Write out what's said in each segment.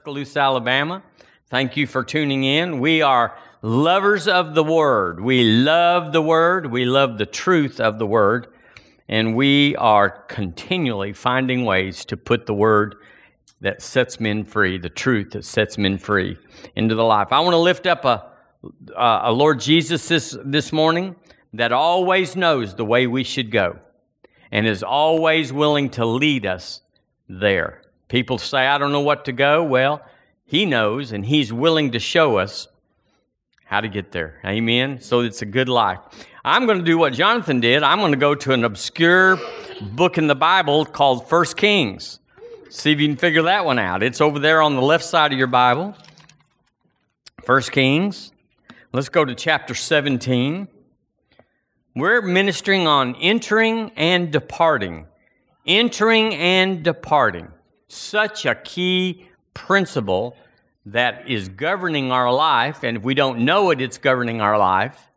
Tuscaloosa, Alabama. Thank you for tuning in. We are lovers of the Word. We love the Word. We love the truth of the Word. And we are continually finding ways to put the Word that sets men free, the truth that sets men free into the life. I want to lift up a, a Lord Jesus this, this morning that always knows the way we should go and is always willing to lead us there. People say, I don't know what to go. Well, He knows, and He's willing to show us how to get there. Amen? So it's a good life. I'm going to do what Jonathan did. I'm going to go to an obscure book in the Bible called First Kings. See if you can figure that one out. It's over there on the left side of your Bible. First Kings. Let's go to chapter 17. We're ministering on entering and departing. Entering and departing such a key principle that is governing our life. And if we don't know it, it's governing our life.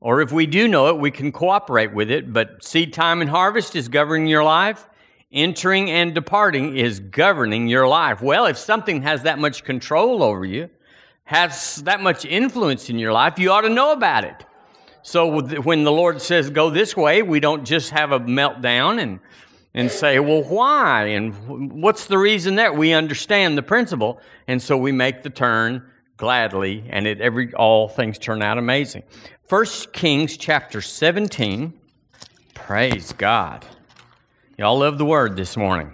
Or if we do know it, we can cooperate with it. But seed time and harvest is governing your life. Entering and departing is governing your life. Well, if something has that much control over you, has that much influence in your life, you ought to know about it. So when the Lord says go this way, we don't just have a meltdown and and say, well, why? And what's the reason that We understand the principle, and so we make the turn gladly, and it every all things turn out amazing. First Kings chapter 17. Praise God. Y'all love the word this morning.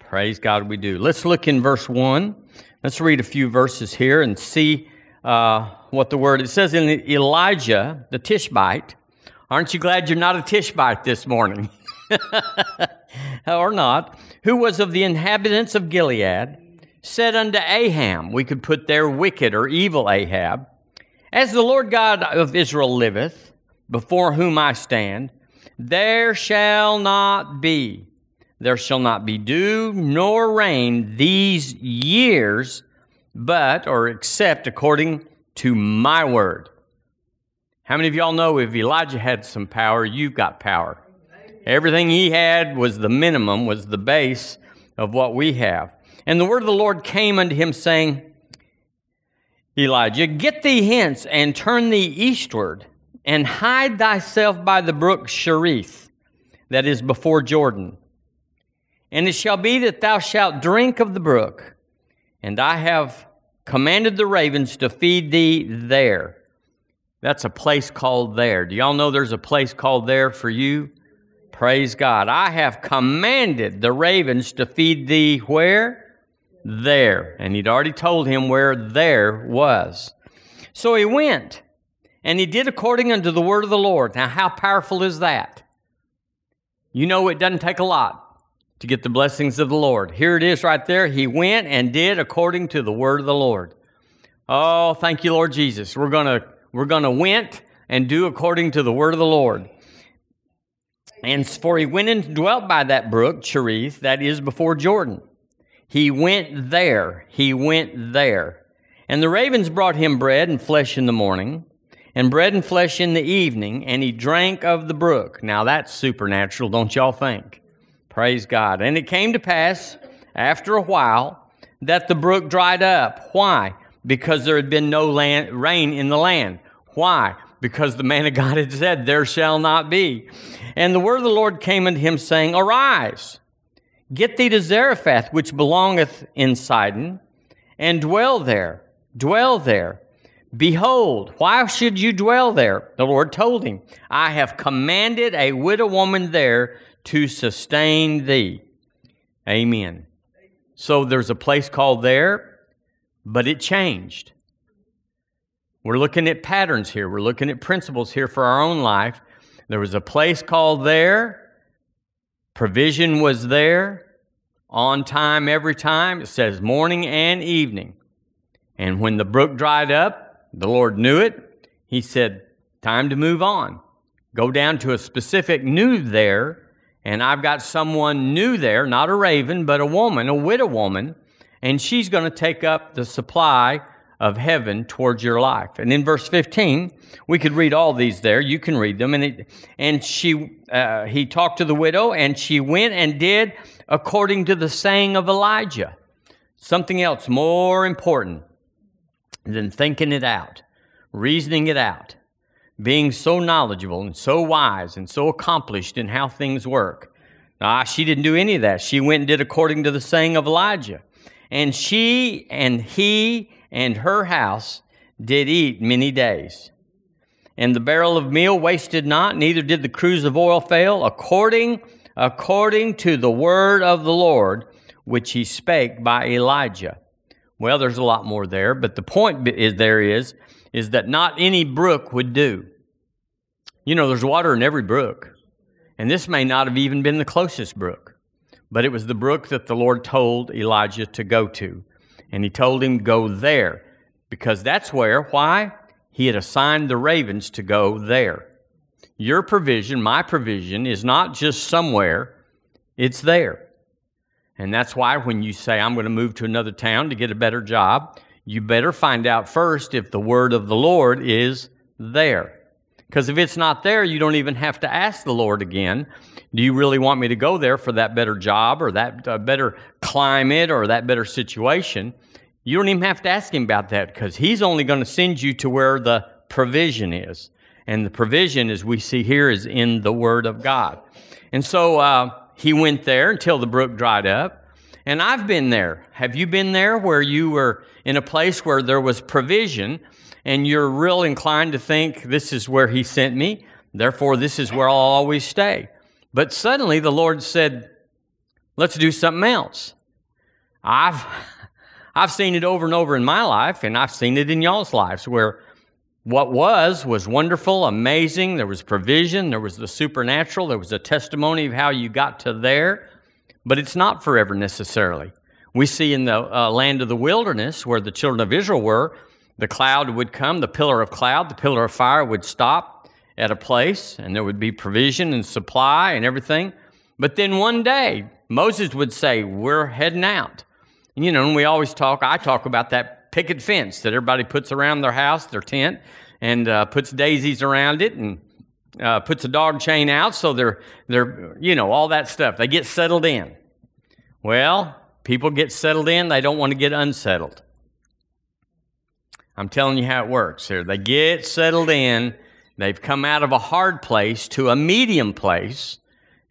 Praise God, we do. Let's look in verse 1. Let's read a few verses here and see uh, what the word it says in Elijah the Tishbite. Aren't you glad you're not a Tishbite this morning? or not, who was of the inhabitants of Gilead, said unto Ahab, we could put there wicked or evil Ahab, As the Lord God of Israel liveth, before whom I stand, there shall not be, there shall not be dew nor rain these years, but, or except according to my word. How many of y'all know if Elijah had some power, you've got power? Everything he had was the minimum, was the base of what we have. And the word of the Lord came unto him, saying, Elijah, get thee hence and turn thee eastward, and hide thyself by the brook Cherith, that is before Jordan. And it shall be that thou shalt drink of the brook, and I have commanded the ravens to feed thee there. That's a place called there. Do y'all know there's a place called there for you? Praise God. I have commanded the ravens to feed thee where? There. And he'd already told him where there was. So he went and he did according unto the word of the Lord. Now, how powerful is that? You know, it doesn't take a lot to get the blessings of the Lord. Here it is right there. He went and did according to the word of the Lord. Oh, thank you, Lord Jesus. We're going to we're going to went and do according to the word of the Lord. And for he went and dwelt by that brook, Cherith, that is before Jordan. He went there. He went there. And the ravens brought him bread and flesh in the morning, and bread and flesh in the evening, and he drank of the brook. Now that's supernatural, don't y'all think? Praise God. And it came to pass after a while that the brook dried up. Why? Because there had been no land, rain in the land. Why? Because the man of God had said, There shall not be. And the word of the Lord came unto him, saying, Arise, get thee to Zarephath, which belongeth in Sidon, and dwell there. Dwell there. Behold, why should you dwell there? The Lord told him, I have commanded a widow woman there to sustain thee. Amen. So there's a place called there, but it changed. We're looking at patterns here. We're looking at principles here for our own life. There was a place called there. Provision was there. On time every time. It says morning and evening. And when the brook dried up, the Lord knew it. He said, Time to move on. Go down to a specific new there. And I've got someone new there, not a raven, but a woman, a widow woman. And she's going to take up the supply of heaven towards your life. And in verse 15, we could read all these there. You can read them. And, it, and she, uh, he talked to the widow, and she went and did according to the saying of Elijah. something else more important than thinking it out, reasoning it out, being so knowledgeable and so wise and so accomplished in how things work. Ah, she didn't do any of that. She went and did according to the saying of Elijah. And she and he and her house did eat many days. And the barrel of meal wasted not, neither did the cruse of oil fail, according, according to the word of the Lord, which he spake by Elijah. Well, there's a lot more there, but the point is there is, is that not any brook would do. You know, there's water in every brook. And this may not have even been the closest brook, but it was the brook that the Lord told Elijah to go to. And he told him, go there, because that's where, why? He had assigned the ravens to go there. Your provision, my provision, is not just somewhere, it's there. And that's why when you say, I'm going to move to another town to get a better job, you better find out first if the word of the Lord is there. Because if it's not there, you don't even have to ask the Lord again, do you really want me to go there for that better job or that uh, better climate or that better situation? You don't even have to ask him about that because he's only going to send you to where the provision is. And the provision, as we see here, is in the Word of God. And so uh, he went there until the brook dried up. And I've been there. Have you been there where you were in a place where there was provision and you're real inclined to think this is where he sent me, therefore this is where I'll always stay. But suddenly the Lord said, let's do something else. I've, I've seen it over and over in my life, and I've seen it in y'all's lives where what was was wonderful, amazing. There was provision, there was the supernatural, there was a testimony of how you got to there, but it's not forever necessarily. We see in the uh, land of the wilderness where the children of Israel were, the cloud would come, the pillar of cloud, the pillar of fire would stop at a place, and there would be provision and supply and everything. But then one day, Moses would say, We're heading out. And, you know, and we always talk, I talk about that picket fence that everybody puts around their house, their tent, and uh, puts daisies around it and uh, puts a dog chain out so they're, they're, you know, all that stuff. They get settled in. Well, people get settled in, they don't want to get unsettled. I'm telling you how it works here. They get settled in, they've come out of a hard place to a medium place,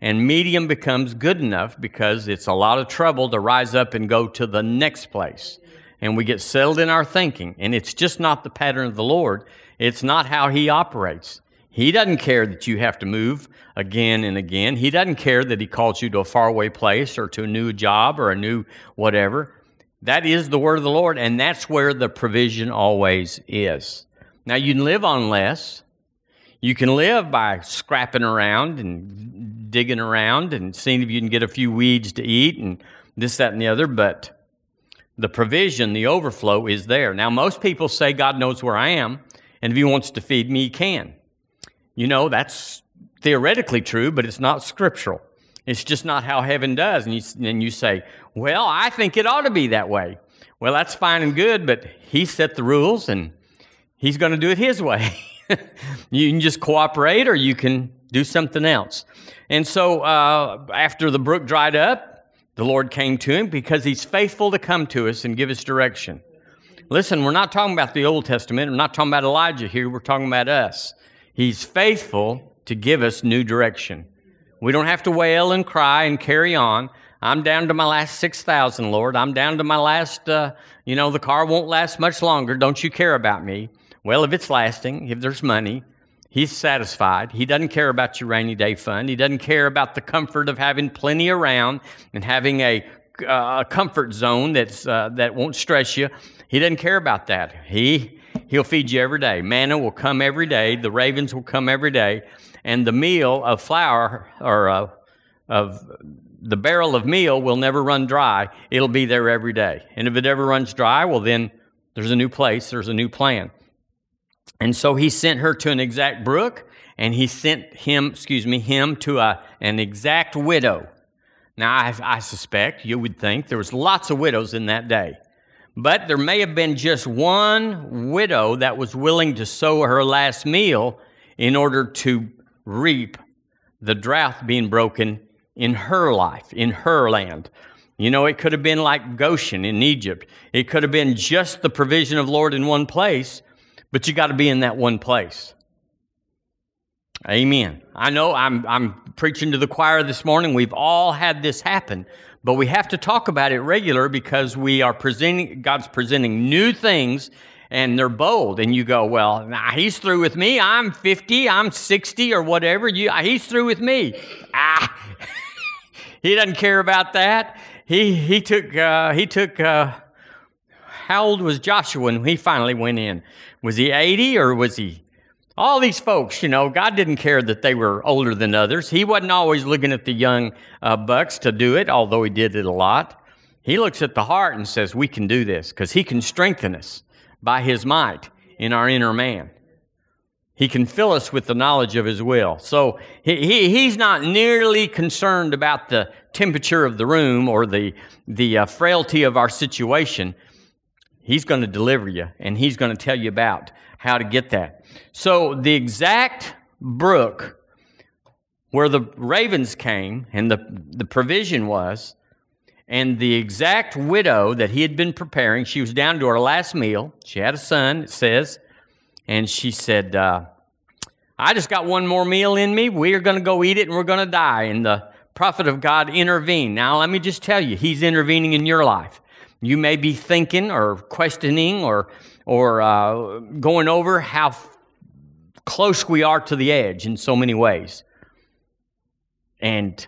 and medium becomes good enough because it's a lot of trouble to rise up and go to the next place. And we get settled in our thinking, and it's just not the pattern of the Lord. It's not how He operates. He doesn't care that you have to move again and again. He doesn't care that He calls you to a faraway place or to a new job or a new whatever. That is the word of the Lord, and that's where the provision always is. Now, you can live on less. You can live by scrapping around and digging around and seeing if you can get a few weeds to eat and this, that, and the other, but the provision, the overflow is there. Now, most people say God knows where I am, and if He wants to feed me, He can. You know, that's theoretically true, but it's not scriptural. It's just not how heaven does. And you, and you say, well, I think it ought to be that way. Well, that's fine and good, but he set the rules and he's going to do it his way. you can just cooperate or you can do something else. And so uh, after the brook dried up, the Lord came to him because he's faithful to come to us and give us direction. Listen, we're not talking about the Old Testament. We're not talking about Elijah here. We're talking about us. He's faithful to give us new direction. We don't have to wail and cry and carry on. I'm down to my last 6,000, Lord. I'm down to my last, uh, you know, the car won't last much longer. Don't you care about me? Well, if it's lasting, if there's money, He's satisfied. He doesn't care about your rainy day fund. He doesn't care about the comfort of having plenty around and having a, uh, comfort zone that's, uh, that won't stress you. He doesn't care about that. He, he'll feed you every day. Manna will come every day. The ravens will come every day. And the meal of flour or uh, of the barrel of meal will never run dry. It'll be there every day. And if it ever runs dry, well, then there's a new place, there's a new plan. And so he sent her to an exact brook, and he sent him, excuse me, him to a, an exact widow. Now, I, I suspect you would think there was lots of widows in that day. But there may have been just one widow that was willing to sow her last meal in order to reap the drought being broken in her life, in her land. You know, it could have been like Goshen in Egypt. It could have been just the provision of Lord in one place, but you got to be in that one place. Amen. I know I'm, I'm preaching to the choir this morning. We've all had this happen, but we have to talk about it regular because we are presenting, God's presenting new things and they're bold. And you go, well, nah, he's through with me. I'm 50, I'm 60 or whatever. You, he's through with me. Ah, he doesn't care about that. He, he took, uh, he took, uh, how old was Joshua when he finally went in? Was he 80 or was he all these folks, you know, God didn't care that they were older than others. He wasn't always looking at the young uh, bucks to do it, although He did it a lot. He looks at the heart and says, We can do this because He can strengthen us by His might in our inner man. He can fill us with the knowledge of His will. So he, he, He's not nearly concerned about the temperature of the room or the, the uh, frailty of our situation. He's going to deliver you and He's going to tell you about how to get that. So the exact brook where the ravens came and the, the provision was, and the exact widow that he had been preparing, she was down to her last meal. She had a son, it says, and she said, uh, I just got one more meal in me. We are going to go eat it and we're going to die. And the prophet of God intervened. Now, let me just tell you, he's intervening in your life. You may be thinking or questioning or, or uh, going over how f- close we are to the edge in so many ways. And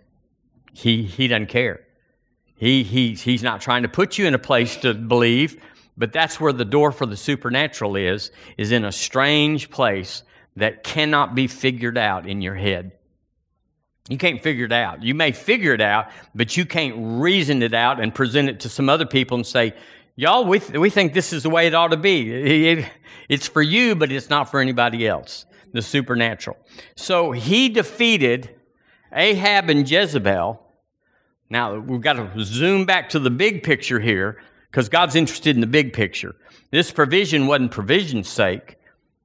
he, he doesn't care. He, he, he's not trying to put you in a place to believe, but that's where the door for the supernatural is, is in a strange place that cannot be figured out in your head. You can't figure it out. You may figure it out, but you can't reason it out and present it to some other people and say, Y'all, we, th- we think this is the way it ought to be. It, it, it's for you, but it's not for anybody else. The supernatural. So he defeated Ahab and Jezebel. Now, we've got to zoom back to the big picture here because God's interested in the big picture. This provision wasn't provision's sake,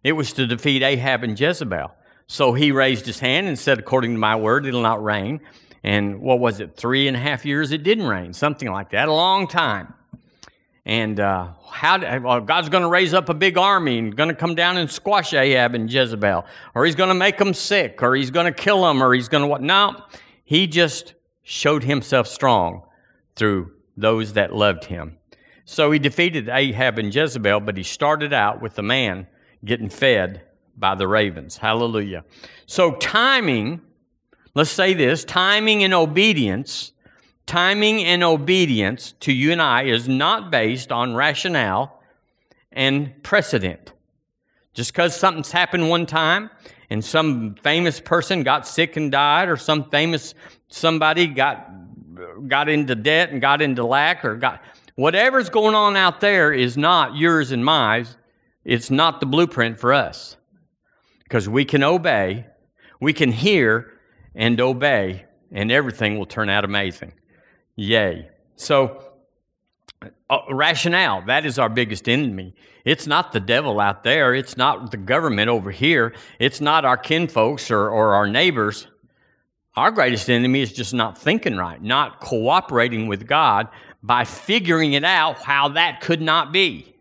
it was to defeat Ahab and Jezebel. So he raised his hand and said, According to my word, it'll not rain. And what was it, three and a half years it didn't rain, something like that, a long time. And uh, how well, God's going to raise up a big army and going to come down and squash Ahab and Jezebel, or he's going to make them sick, or he's going to kill them, or he's going to what? No, he just showed himself strong through those that loved him. So he defeated Ahab and Jezebel, but he started out with the man getting fed by the ravens. Hallelujah. So, timing, let's say this timing and obedience, timing and obedience to you and I is not based on rationale and precedent. Just because something's happened one time and some famous person got sick and died, or some famous somebody got got into debt and got into lack, or got whatever's going on out there is not yours and mine. It's not the blueprint for us because we can obey, we can hear and obey, and everything will turn out amazing. Yay. So, uh, rationale, that is our biggest enemy. It's not the devil out there. It's not the government over here. It's not our kinfolks or, or our neighbors. Our greatest enemy is just not thinking right, not cooperating with God by figuring it out how that could not be.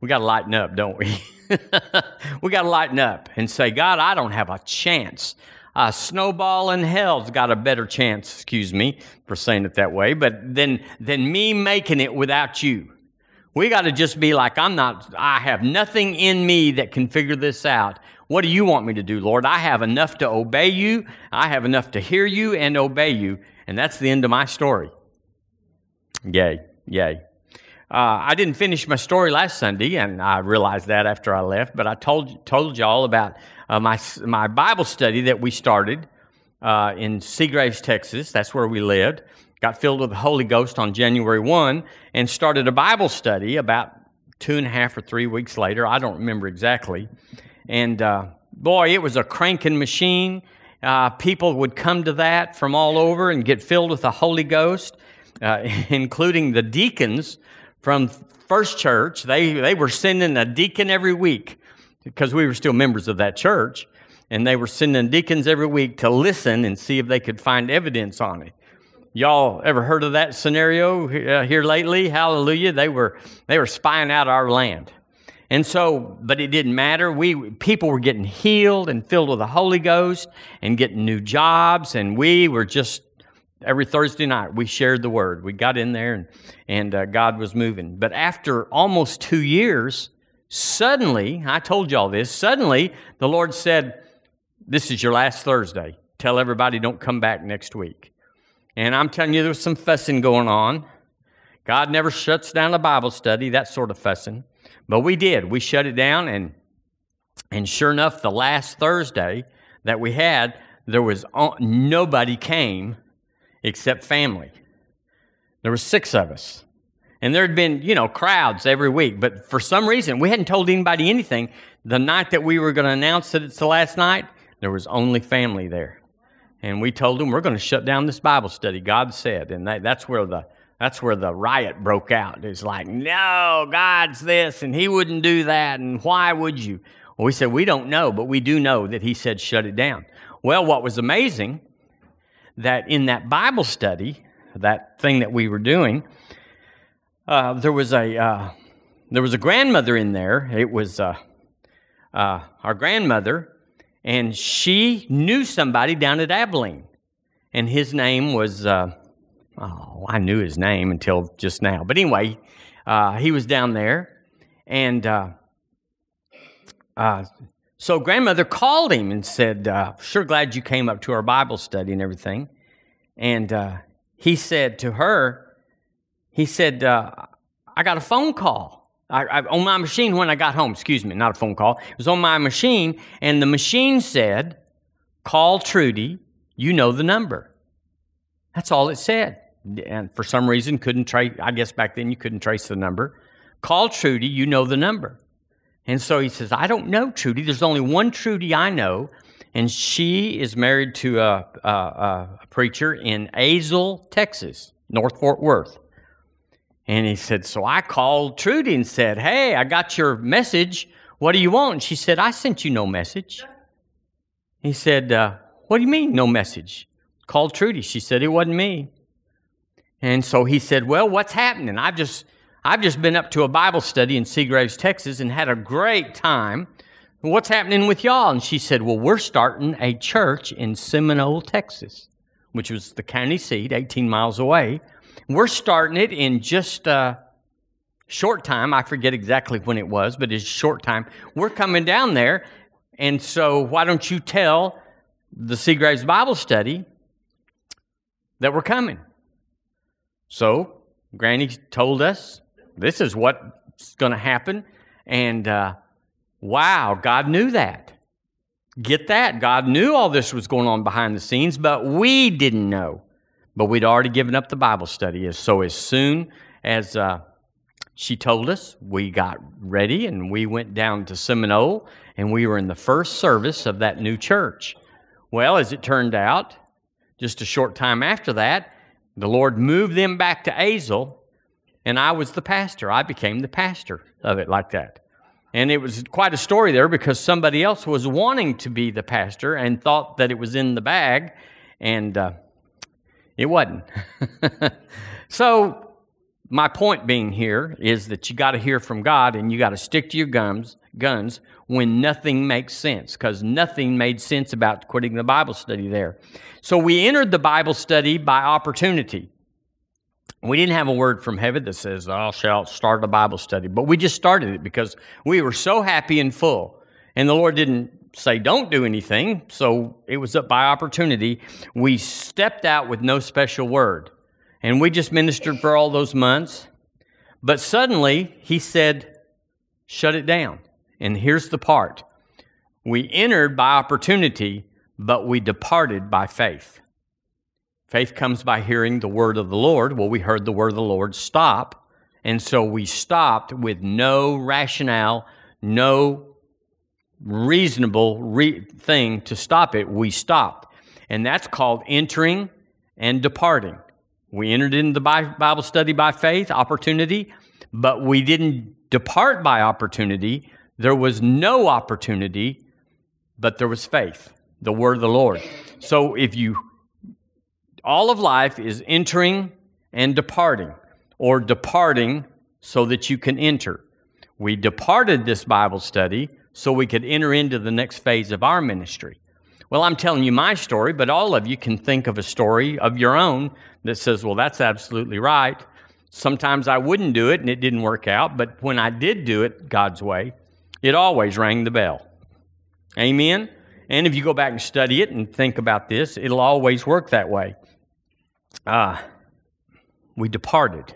We got to lighten up, don't we? we got to lighten up and say, God, I don't have a chance. A snowball in hell's got a better chance, excuse me for saying it that way, but than, than me making it without you. We got to just be like, I'm not, I have nothing in me that can figure this out. What do you want me to do, Lord? I have enough to obey you. I have enough to hear you and obey you. And that's the end of my story. Yay, yay. Uh, I didn't finish my story last Sunday, and I realized that after I left. But I told told y'all about uh, my my Bible study that we started uh, in Seagraves, Texas. That's where we lived. Got filled with the Holy Ghost on January one, and started a Bible study about two and a half or three weeks later. I don't remember exactly. And uh, boy, it was a cranking machine. Uh, people would come to that from all over and get filled with the Holy Ghost, uh, including the deacons from First Church. They, they were sending a deacon every week because we were still members of that church. And they were sending deacons every week to listen and see if they could find evidence on it. Y'all ever heard of that scenario uh, here lately? Hallelujah. They were, they were spying out our land. And so, but it didn't matter. We people were getting healed and filled with the Holy Ghost and getting new jobs, and we were just every Thursday night we shared the word. We got in there and and uh, God was moving. But after almost two years, suddenly I told y'all this. Suddenly the Lord said, "This is your last Thursday. Tell everybody don't come back next week." And I'm telling you, there was some fussing going on. God never shuts down a Bible study, that sort of fussing. But we did. We shut it down, and and sure enough, the last Thursday that we had, there was nobody came except family. There were six of us. And there had been, you know, crowds every week, but for some reason, we hadn't told anybody anything. The night that we were going to announce that it's the last night, there was only family there. And we told them, we're going to shut down this Bible study, God said. And that, that's where the that's where the riot broke out. It's like, no, God's this, and He wouldn't do that, and why would you? Well, we said, we don't know, but we do know that He said, shut it down. Well, what was amazing, that in that Bible study, that thing that we were doing, uh, there was a uh, there was a grandmother in there. It was uh, uh our grandmother, and she knew somebody down at Abilene, and his name was uh, Oh, I knew his name until just now. But anyway, uh, he was down there. And so grandmother called him and said, Sure glad you came up to our Bible study and everything. And he said to her, He said, uh, I got a phone call. I, I, on my machine when I got home, excuse me, not a phone call. It was on my machine, and the machine said, Call Trudy, you know the number. That's all it said and for some reason couldn't trace, I guess back then you couldn't trace the number. Call Trudy, you know the number. And so he says, I don't know Trudy. There's only one Trudy I know, and she is married to a, a, a preacher in Azle, Texas, North Fort Worth. And he said, So I called Trudy and said, Hey, I got your message. What do you want? She said, I sent you no message. He said, uh, What do you mean, no message? Called Trudy. She said, It wasn't me. And so he said, Well, what's happening? I've just, I've just been up to a Bible study in Seagraves, Texas, and had a great time. What's happening with y'all? And she said, Well, we're starting a church in Seminole, Texas, which was the county seat, 18 miles away. We're starting it in just a short time. I forget exactly when it was, but it's short time. We're coming down there. And so why don't you tell the Seagraves Bible study that we're coming? So, Granny told us this is what's going to happen. And uh, wow, God knew that. Get that. God knew all this was going on behind the scenes, but we didn't know. But we'd already given up the Bible study. So, as soon as uh, she told us, we got ready and we went down to Seminole and we were in the first service of that new church. Well, as it turned out, just a short time after that, the Lord moved them back to Azle, and I was the pastor. I became the pastor of it like that. And it was quite a story there because somebody else was wanting to be the pastor and thought that it was in the bag, and uh, it wasn't. so, my point being here is that you got to hear from God and you got to stick to your guns, guns when nothing makes sense because nothing made sense about quitting the Bible study there. So we entered the Bible study by opportunity. We didn't have a word from heaven that says, Thou shalt start a Bible study, but we just started it because we were so happy and full. And the Lord didn't say, Don't do anything. So it was up by opportunity. We stepped out with no special word. And we just ministered for all those months. But suddenly, He said, Shut it down. And here's the part we entered by opportunity, but we departed by faith. Faith comes by hearing the word of the Lord. Well, we heard the word of the Lord stop, and so we stopped with no rationale, no reasonable re- thing to stop it. We stopped. And that's called entering and departing. We entered into the Bible study by faith, opportunity, but we didn't depart by opportunity. There was no opportunity, but there was faith, the word of the Lord. So if you All of life is entering and departing, or departing so that you can enter. We departed this Bible study so we could enter into the next phase of our ministry. Well, I'm telling you my story, but all of you can think of a story of your own that says, well, that's absolutely right. Sometimes I wouldn't do it and it didn't work out, but when I did do it God's way, it always rang the bell. Amen? And if you go back and study it and think about this, it'll always work that way. Ah, uh, we departed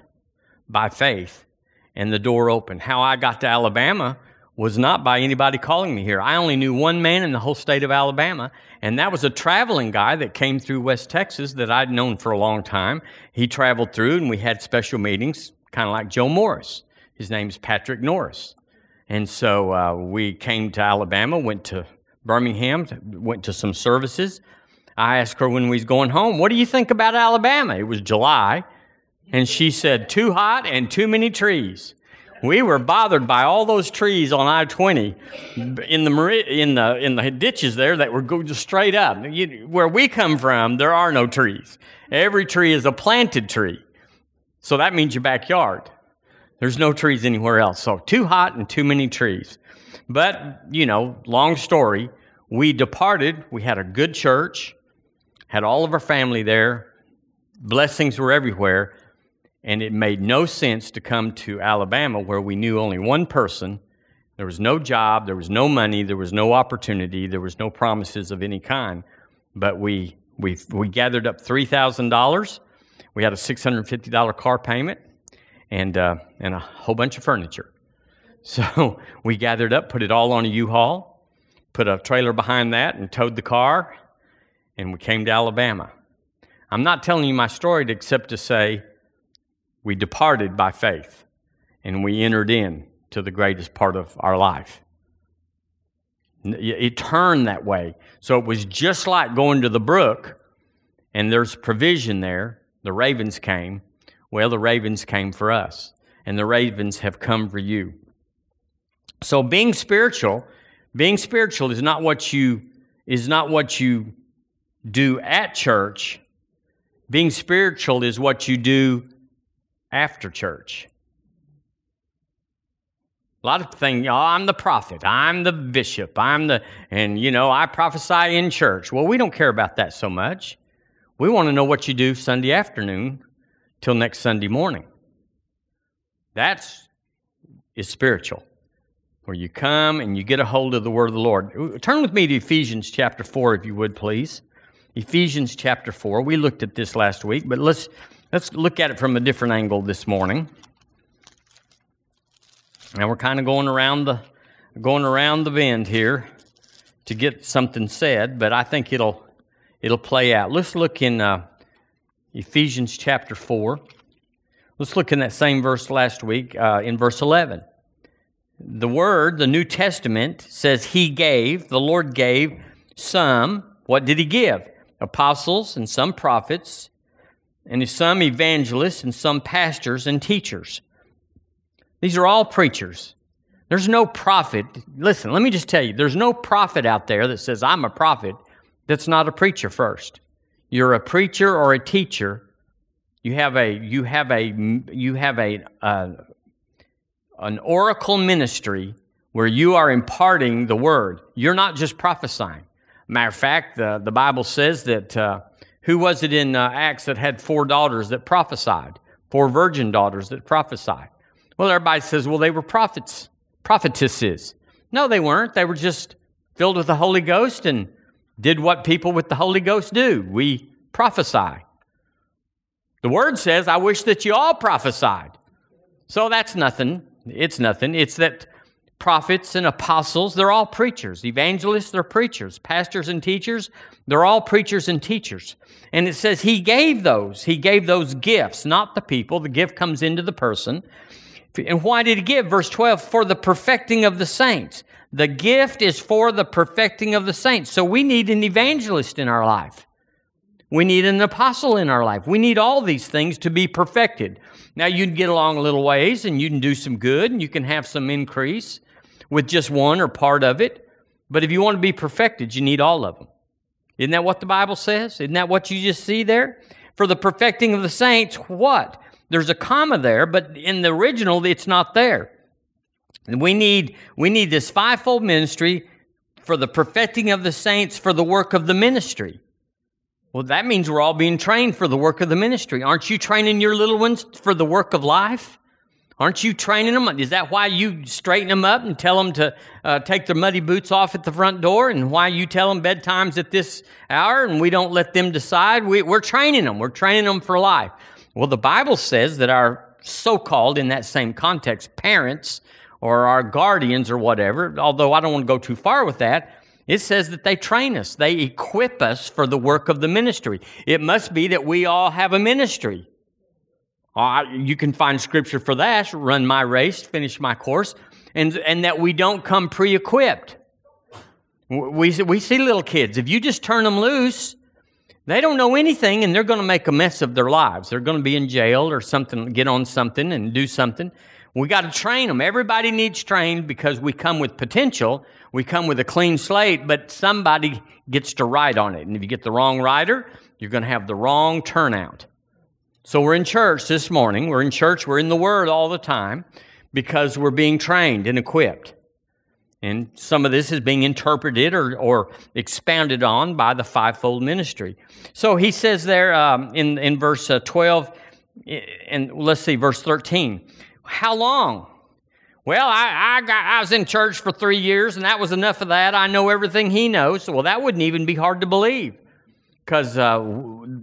by faith and the door opened. How I got to Alabama was not by anybody calling me here. I only knew one man in the whole state of Alabama, and that was a traveling guy that came through West Texas that I'd known for a long time. He traveled through, and we had special meetings, kind of like Joe Morris. His name's Patrick Norris. And so uh, we came to Alabama, went to Birmingham, went to some services. I asked her when we was going home, what do you think about Alabama? It was July. And she said, too hot and too many trees. We were bothered by all those trees on I 20 in the, in, the, in the ditches there that were going straight up. You, where we come from, there are no trees. Every tree is a planted tree. So that means your backyard. There's no trees anywhere else. So too hot and too many trees. But, you know, long story. We departed. We had a good church, had all of our family there. Blessings were everywhere and it made no sense to come to Alabama where we knew only one person. There was no job, there was no money, there was no opportunity, there was no promises of any kind. But we, we, we gathered up $3,000. We had a $650 car payment and, uh, and a whole bunch of furniture. So we gathered up, put it all on a U-Haul, put a trailer behind that, and towed the car, and we came to Alabama. I'm not telling you my story except to say we departed by faith and we entered in to the greatest part of our life. It turned that way. So it was just like going to the brook and there's provision there. The ravens came. Well, the ravens came for us, and the ravens have come for you. So being spiritual, being spiritual is not what you is not what you do at church. Being spiritual is what you do after church. A lot of things, oh, I'm the prophet, I'm the bishop, I'm the, and you know, I prophesy in church. Well, we don't care about that so much. We want to know what you do Sunday afternoon till next Sunday morning. That's is spiritual, where you come and you get a hold of the word of the Lord. Turn with me to Ephesians chapter 4, if you would, please. Ephesians chapter 4. We looked at this last week, but let's Let's look at it from a different angle this morning. Now we're kind of going around the going around the bend here to get something said, but I think it'll it'll play out. Let's look in uh, Ephesians chapter four. Let's look in that same verse last week uh, in verse eleven. The word, the New Testament says He gave. The Lord gave some. What did He give? Apostles and some prophets and some evangelists and some pastors and teachers. These are all preachers. There's no prophet. Listen, let me just tell you there's no prophet out there that says, I'm a prophet, that's not a preacher first. You're a preacher or a teacher. You have a, you have a, you have a, uh, an oracle ministry where you are imparting the word. You're not just prophesying. Matter of fact, the, the Bible says that uh, who was it in uh, Acts that had four daughters that prophesied? Four virgin daughters that prophesied. Well, everybody says, well, they were prophets, prophetesses. No, they weren't. They were just filled with the Holy Ghost and did what people with the Holy Ghost do. We prophesy. The word says, I wish that you all prophesied. So that's nothing. It's nothing. It's that prophets and apostles, they're all preachers. Evangelists, they're preachers. Pastors and teachers, they're all preachers and teachers. And it says he gave those. He gave those gifts, not the people. The gift comes into the person. And why did he give? Verse 12, for the perfecting of the saints. The gift is for the perfecting of the saints. So we need an evangelist in our life. We need an apostle in our life. We need all these things to be perfected. Now, you can get along a little ways and you can do some good and you can have some increase with just one or part of it. But if you want to be perfected, you need all of them. Isn't that what the Bible says? Isn't that what you just see there? For the perfecting of the saints, what? There's a comma there, but in the original, it's not there. And we need, we need this fivefold ministry for the perfecting of the saints for the work of the ministry. Well, that means we're all being trained for the work of the ministry. Aren't you training your little ones for the work of life? Aren't you training them? Is that why you straighten them up and tell them to uh, take their muddy boots off at the front door? And why you tell them bedtime's at this hour and we don't let them decide? We, we're training them. We're training them for life. Well, the Bible says that our so called, in that same context, parents or our guardians or whatever, although I don't want to go too far with that, it says that they train us, they equip us for the work of the ministry. It must be that we all have a ministry. Uh, you can find scripture for that run my race, finish my course, and, and that we don't come pre equipped. We, we see little kids, if you just turn them loose, they don't know anything and they're going to make a mess of their lives. They're going to be in jail or something, get on something and do something. We got to train them. Everybody needs trained because we come with potential. We come with a clean slate, but somebody gets to ride on it. And if you get the wrong rider, you're going to have the wrong turnout. So we're in church this morning. We're in church. We're in the Word all the time because we're being trained and equipped. And some of this is being interpreted or, or expounded on by the fivefold ministry. So he says there um, in, in verse uh, 12, and let's see, verse 13. How long? Well, I, I, got, I was in church for three years, and that was enough of that. I know everything he knows. Well, that wouldn't even be hard to believe. Because uh,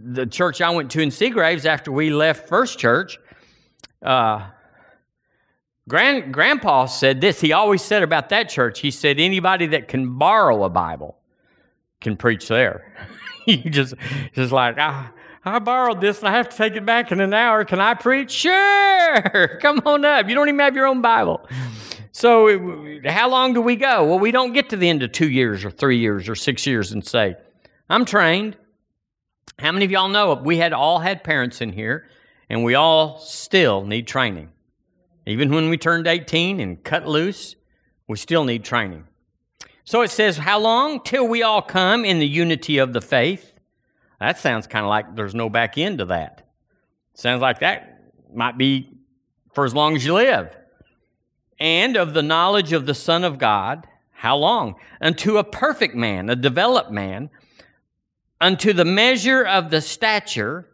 the church I went to in Seagraves after we left First Church, uh, Grand, Grandpa said this. He always said about that church, he said, anybody that can borrow a Bible can preach there. he just, just like, ah, I borrowed this and I have to take it back in an hour. Can I preach? Sure. Come on up. You don't even have your own Bible. So, how long do we go? Well, we don't get to the end of two years or three years or six years and say, I'm trained. How many of y'all know we had all had parents in here and we all still need training? Even when we turned 18 and cut loose, we still need training. So it says, How long? Till we all come in the unity of the faith that sounds kind of like there's no back end to that. Sounds like that might be for as long as you live. And of the knowledge of the Son of God, how long? Unto a perfect man, a developed man, unto the measure of the stature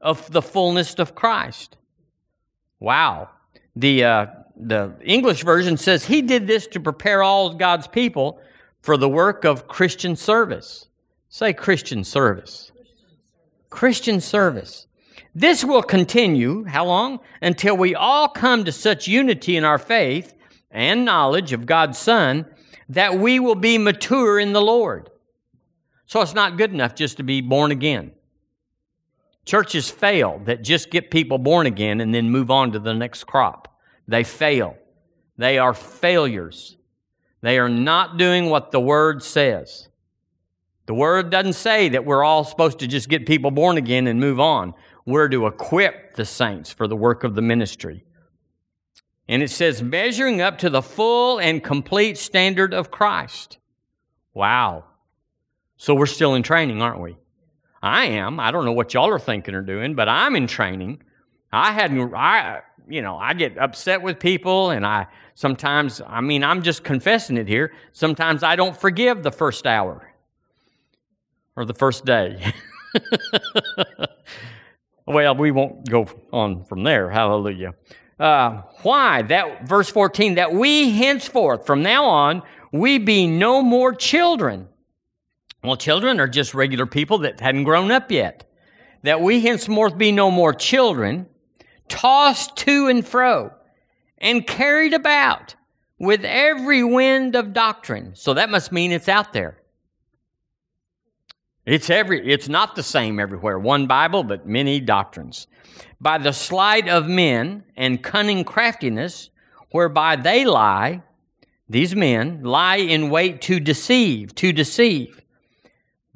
of the fullness of Christ. Wow. The, uh, the English version says he did this to prepare all God's people for the work of Christian service. Say Christian service. Christian service. This will continue, how long? Until we all come to such unity in our faith and knowledge of God's Son that we will be mature in the Lord. So it's not good enough just to be born again. Churches fail that just get people born again and then move on to the next crop. They fail. They are failures. They are not doing what the Word says. The word doesn't say that we're all supposed to just get people born again and move on. We're to equip the saints for the work of the ministry. And it says, measuring up to the full and complete standard of Christ. Wow. So we're still in training, aren't we? I am. I don't know what y'all are thinking or doing, but I'm in training. I hadn't, I, you know, I get upset with people and I sometimes, I mean, I'm just confessing it here. Sometimes I don't forgive the first hour or the first day. well, we won't go on from there. Hallelujah. Uh, why? That verse 14, that we henceforth, from now on, we be no more children. Well, children are just regular people that hadn't grown up yet. That we henceforth be no more children, tossed to and fro, and carried about with every wind of doctrine. So that must mean it's out there. It's every it's not the same everywhere. One Bible, but many doctrines. By the sleight of men and cunning craftiness, whereby they lie, these men lie in wait to deceive, to deceive.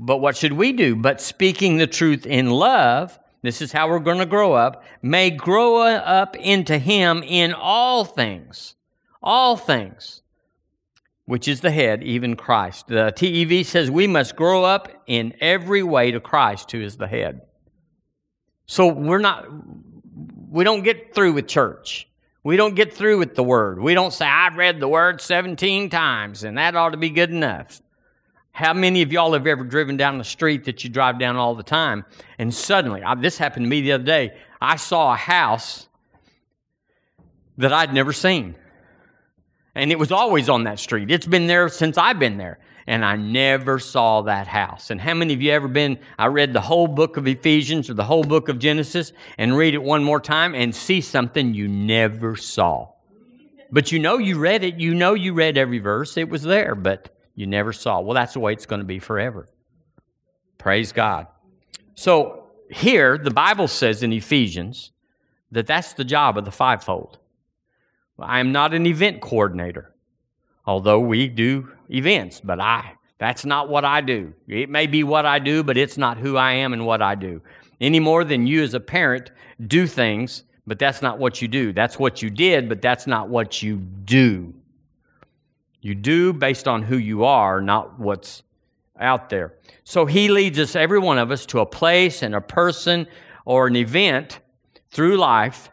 But what should we do? But speaking the truth in love, this is how we're going to grow up, may grow up into him in all things. All things which is the head, even Christ. The TEV says we must grow up in every way to Christ, who is the head. So we're not, we don't get through with church. We don't get through with the word. We don't say, I've read the word 17 times and that ought to be good enough. How many of y'all have ever driven down the street that you drive down all the time and suddenly, I, this happened to me the other day, I saw a house that I'd never seen. And it was always on that street. It's been there since I've been there. And I never saw that house. And how many of you ever been? I read the whole book of Ephesians or the whole book of Genesis and read it one more time and see something you never saw. But you know you read it. You know you read every verse. It was there, but you never saw. Well, that's the way it's going to be forever. Praise God. So here, the Bible says in Ephesians that that's the job of the fivefold. I am not an event coordinator, although we do events, but I, that's not what I do. It may be what I do, but it's not who I am and what I do. Any more than you as a parent do things, but that's not what you do. That's what you did, but that's not what you do. You do based on who you are, not what's out there. So he leads us, every one of us, to a place and a person or an event through life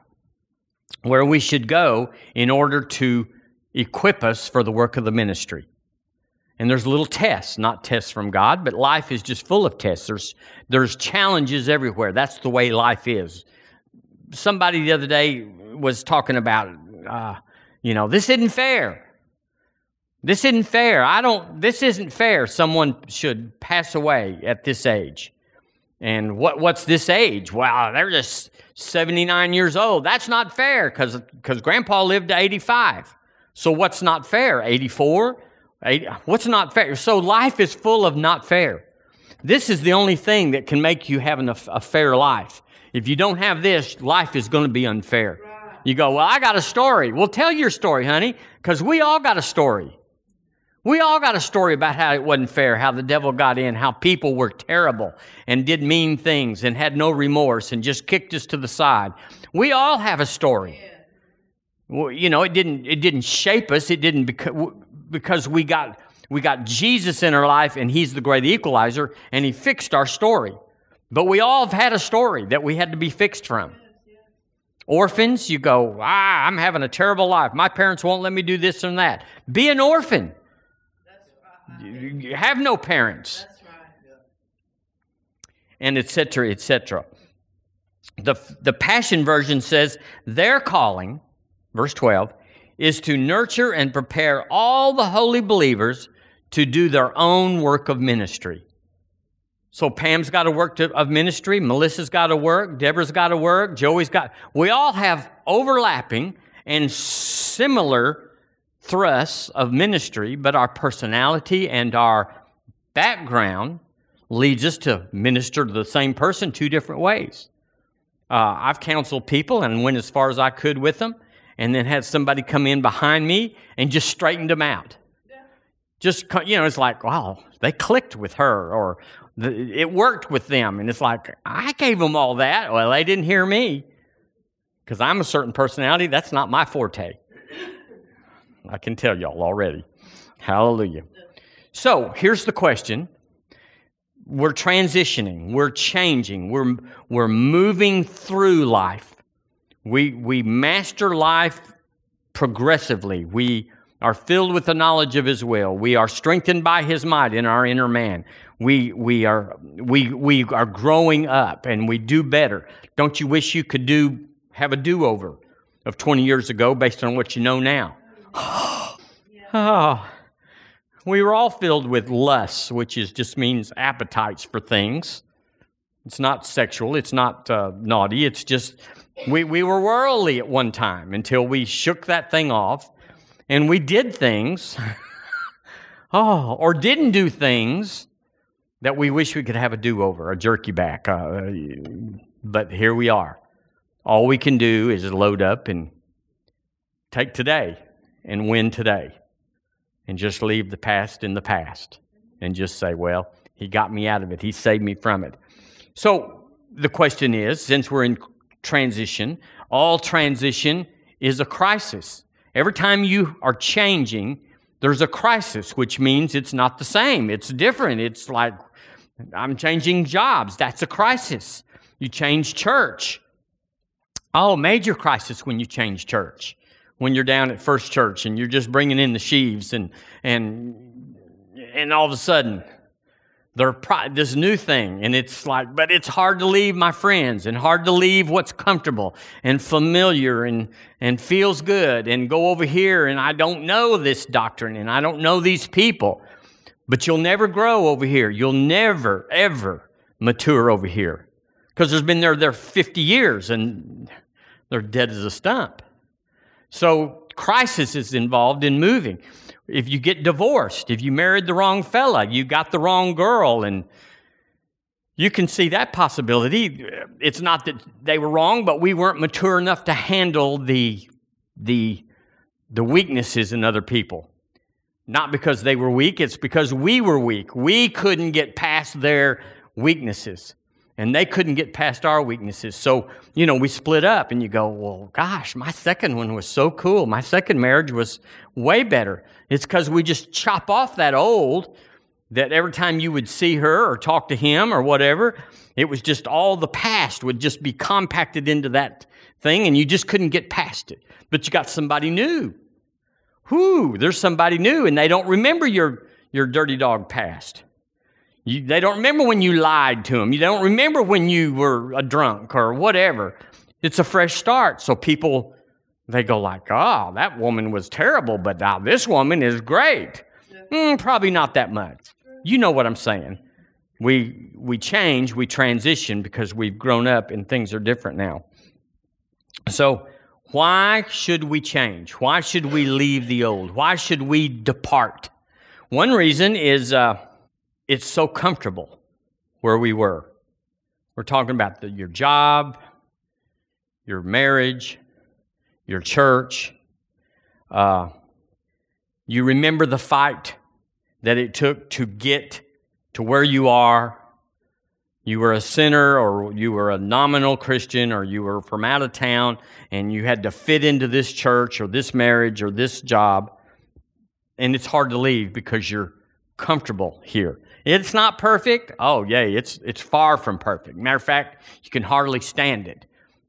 where we should go in order to equip us for the work of the ministry. And there's little tests, not tests from God, but life is just full of tests. There's, there's challenges everywhere. That's the way life is. Somebody the other day was talking about, uh, you know, this isn't fair. This isn't fair. I don't, this isn't fair. Someone should pass away at this age. And what, what's this age? Well, they're just 79 years old. That's not fair because cause grandpa lived to 85. So what's not fair? 84? 80, what's not fair? So life is full of not fair. This is the only thing that can make you have an, a fair life. If you don't have this, life is going to be unfair. You go, well, I got a story. Well, tell your story, honey, because we all got a story. We all got a story about how it wasn't fair, how the devil got in, how people were terrible and did mean things and had no remorse and just kicked us to the side. We all have a story. Well, you know, it didn't it didn't shape us. It didn't because because we got we got Jesus in our life and he's the great equalizer and he fixed our story. But we all have had a story that we had to be fixed from. Orphans, you go, ah, I'm having a terrible life. My parents won't let me do this and that. Be an orphan. You have no parents. And etc. etc. The, the Passion Version says their calling, verse 12, is to nurture and prepare all the holy believers to do their own work of ministry. So Pam's got a work to, of ministry, Melissa's got to work, Deborah's got to work, Joey's got. We all have overlapping and similar thrusts of ministry, but our personality and our background leads us to minister to the same person two different ways. Uh, I've counseled people and went as far as I could with them, and then had somebody come in behind me and just straightened them out. Just, you know, it's like, wow, they clicked with her, or it worked with them. And it's like, I gave them all that. Well, they didn't hear me because I'm a certain personality. That's not my forte. I can tell y'all already. Hallelujah. So here's the question. We're transitioning, we're changing, we're, we're moving through life. We, we master life progressively. We are filled with the knowledge of His will. We are strengthened by His might in our inner man. We, we, are, we, we are growing up and we do better. Don't you wish you could do, have a do over of 20 years ago based on what you know now? oh, we were all filled with lusts, which is just means appetites for things. It's not sexual. It's not uh, naughty. It's just we, we were worldly at one time until we shook that thing off and we did things, oh, or didn't do things that we wish we could have a do over, a jerky back. Uh, but here we are. All we can do is load up and take today and win today and just leave the past in the past and just say, well, he got me out of it, he saved me from it. So the question is since we're in transition, all transition is a crisis. Every time you are changing, There's a crisis, which means it's not the same. It's different. It's like, I'm changing jobs. That's a crisis. You change church. Oh, major crisis when you change church. When you're down at First Church and you're just bringing in the sheaves and, and, and all of a sudden, they're pro- this new thing and it's like but it's hard to leave my friends and hard to leave what's comfortable and familiar and and feels good and go over here and i don't know this doctrine and i don't know these people. But you'll never grow over here. You'll never ever mature over here. Because there's been there there 50 years and they're dead as a stump so crisis is involved in moving if you get divorced, if you married the wrong fella, you got the wrong girl, and you can see that possibility. It's not that they were wrong, but we weren't mature enough to handle the, the, the weaknesses in other people. Not because they were weak, it's because we were weak. We couldn't get past their weaknesses and they couldn't get past our weaknesses. So, you know, we split up and you go, well, gosh, my second one was so cool. My second marriage was way better. It's because we just chop off that old that every time you would see her or talk to him or whatever, it was just all the past would just be compacted into that thing and you just couldn't get past it. But you got somebody new. Whoo, there's somebody new and they don't remember your, your dirty dog past. You, they don't remember when you lied to them. You don't remember when you were a drunk or whatever. It's a fresh start. So people, they go like, oh, that woman was terrible, but now this woman is great. Mm, probably not that much. You know what I'm saying. We, we change, we transition because we've grown up and things are different now. So, why should we change? Why should we leave the old? Why should we depart? One reason is uh, it's so comfortable where we were. We're talking about the, your job, your marriage, your church. Uh, you remember the fight that it took to get to where you are. You were a sinner, or you were a nominal Christian, or you were from out of town, and you had to fit into this church, or this marriage, or this job. And it's hard to leave because you're comfortable here. It's not perfect. Oh, yay, it's, it's far from perfect. Matter of fact, you can hardly stand it.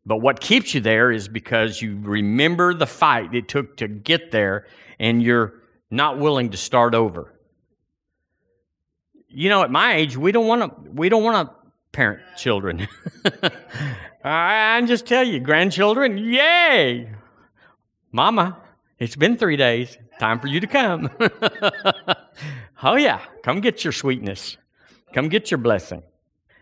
But what keeps you there is because you remember the fight it took to get there and you're not willing to start over. You know, at my age, we don't want to we don't want to parent children. I just tell you, grandchildren, yay! Mama, it's been three days. Time for you to come. Oh, yeah, come get your sweetness. Come get your blessing.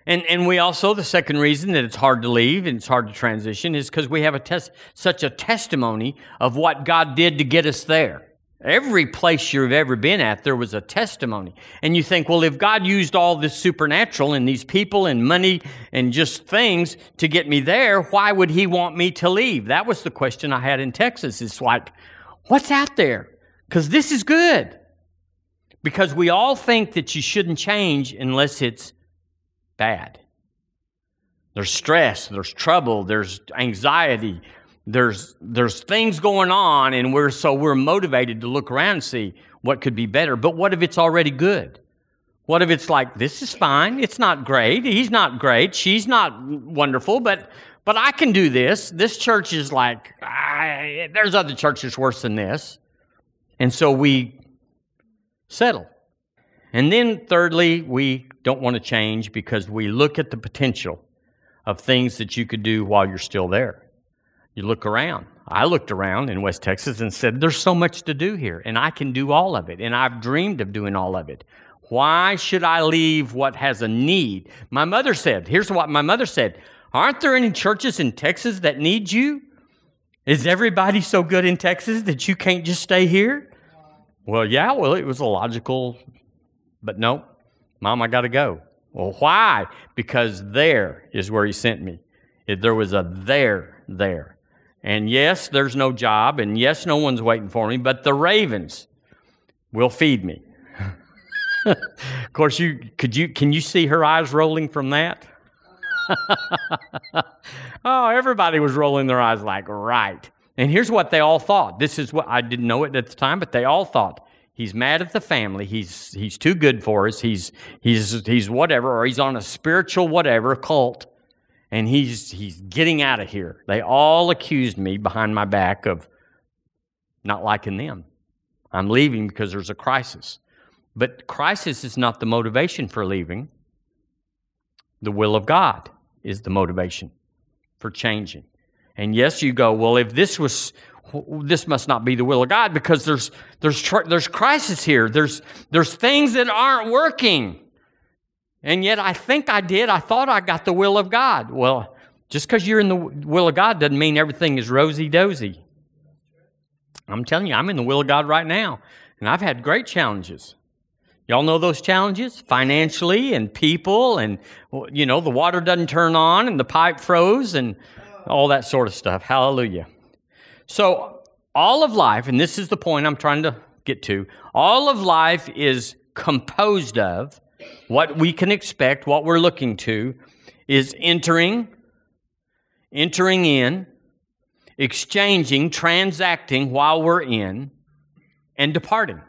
And, and we also, the second reason that it's hard to leave and it's hard to transition is because we have a tes- such a testimony of what God did to get us there. Every place you've ever been at, there was a testimony. And you think, well, if God used all this supernatural and these people and money and just things to get me there, why would He want me to leave? That was the question I had in Texas. It's like, what's out there? Because this is good. Because we all think that you shouldn't change unless it's bad. There's stress, there's trouble, there's anxiety, there's, there's things going on, and we're so we're motivated to look around and see what could be better. But what if it's already good? What if it's like, this is fine, it's not great, he's not great, she's not wonderful, but but I can do this. This church is like, I, there's other churches worse than this. And so we settle. And then, thirdly, we don't want to change because we look at the potential of things that you could do while you're still there. You look around. I looked around in West Texas and said, There's so much to do here, and I can do all of it, and I've dreamed of doing all of it. Why should I leave what has a need? My mother said, Here's what my mother said Aren't there any churches in Texas that need you? Is everybody so good in Texas that you can't just stay here? Well, yeah, well, it was a logical, but no, Mom, I got to go. Well, why? Because there is where He sent me. If There was a there there. And yes, there's no job, and yes, no one's waiting for me, but the ravens will feed me. of course, you could you can you see her eyes rolling from that? oh, everybody was rolling their eyes like, right. And here's what they all thought. This is what I didn't know it at the time, but they all thought He's mad at the family. He's he's too good for us. He's he's he's whatever, or he's on a spiritual whatever cult, and he's he's getting out of here. They all accused me behind my back of not liking them. I'm leaving because there's a crisis. But crisis is not the motivation for leaving. The will of God is the motivation for changing. And yes, you go, well, if this was this must not be the will of God because there's there's there's crisis here. There's there's things that aren't working. And yet I think I did. I thought I got the will of God. Well, just because you're in the will of God doesn't mean everything is rosy dozy. I'm telling you, I'm in the will of God right now. And I've had great challenges. Y'all know those challenges financially and people, and you know, the water doesn't turn on and the pipe froze and all that sort of stuff. Hallelujah. So, all of life, and this is the point I'm trying to get to, all of life is composed of what we can expect, what we're looking to, is entering, entering in, exchanging, transacting while we're in, and departing.